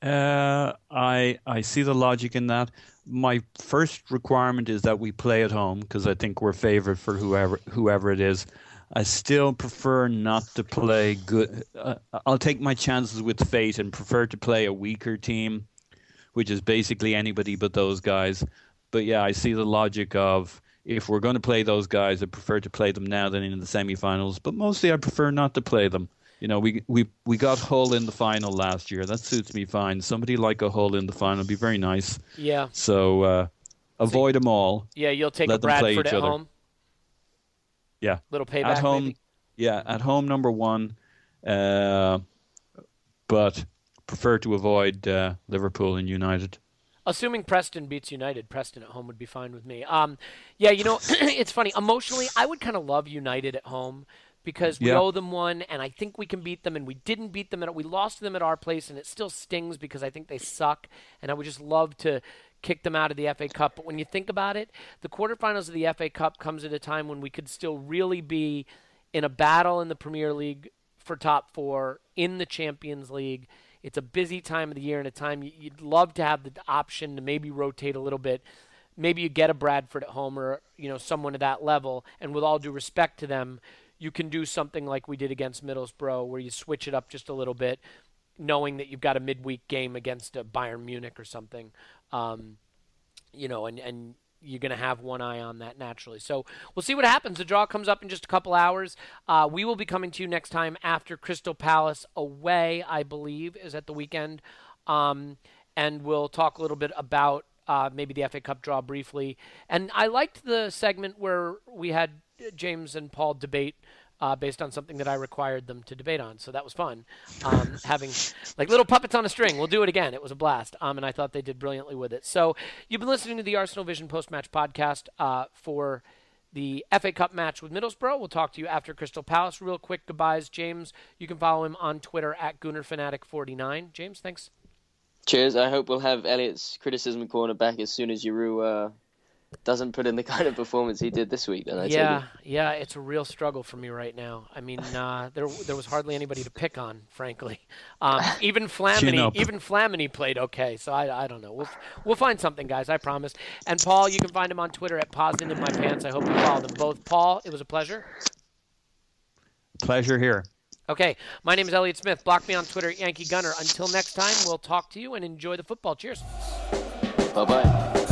S6: Uh, I I see the logic in that. My first requirement is that we play at home because I think we're favored for whoever whoever it is. I still prefer not to play good. Uh, I'll take my chances with fate and prefer to play a weaker team, which is basically anybody but those guys. But yeah, I see the logic of if we're going to play those guys, I prefer to play them now than in the semifinals. But mostly, I prefer not to play them. You know, we we we got Hull in the final last year. That suits me fine. Somebody like a Hull in the final would be very nice.
S4: Yeah.
S6: So uh, avoid them all.
S4: Yeah, you'll take
S6: Let
S4: a Bradford at
S6: other.
S4: home.
S6: Yeah.
S4: Little payback.
S6: at home.
S4: maybe?
S6: Yeah, at home number one, uh, but prefer to avoid uh, Liverpool and United.
S4: Assuming Preston beats United, Preston at home would be fine with me. Um, yeah, you know, [CLEARS THROAT] it's funny. Emotionally, I would kind of love United at home because we
S6: Yeah.
S4: owe them one, and I think we can beat them, and we didn't beat them, and we lost them at our place, and it still stings because I think they suck, and I would just love to kick them out of the FA Cup. But when you think about it, the quarterfinals of the FA Cup comes at a time when we could still really be in a battle in the Premier League for top four in the Champions League. It's a busy time of the year and a time you- you'd love to have the option to maybe rotate a little bit. Maybe you get a Bradford at home or you know someone at that level, and with all due respect to them, you can do something like we did against Middlesbrough, where you switch it up just a little bit, knowing that you've got a midweek game against a Bayern Munich or something. Um, you know, and, and you're going to have one eye on that naturally. So we'll see what happens. The draw comes up in just a couple hours. Uh, we will be coming to you next time after Crystal Palace away, I believe, is at the weekend. Um, and we'll talk a little bit about uh, maybe the FA Cup draw briefly. And I liked the segment where we had James and Paul debate uh, based on something that I required them to debate on. So that was fun. Um, [LAUGHS] having like little puppets on a string. We'll do it again. It was a blast. Um, and I thought they did brilliantly with it. So you've been listening to the Arsenal Vision post match podcast uh, for the FA Cup match with Middlesbrough. We'll talk to you after Crystal Palace. Real quick goodbyes. James, you can follow him on Twitter at GoonerFanatic49. James, thanks.
S5: Cheers. I hope we'll have Elliot's criticism corner back as soon as Giroud uh, doesn't put in the [LAUGHS] kind of performance he did this week, then I
S4: yeah,
S5: take
S4: yeah, it's a real struggle for me right now. I mean, uh, there there was hardly anybody to pick on, frankly. Um, [LAUGHS] even Flamini, even Flamini played okay. So I, I don't know. We'll we'll find something, guys. I promise. And Paul, you can find him on Twitter at Posden in my pants. I hope you follow them both. Paul, it was a pleasure.
S6: Pleasure here.
S4: Okay, my name is Elliot Smith. Block me on Twitter, Yankee Gunner. Until next time, we'll talk to you and enjoy the football. Cheers.
S5: Bye bye.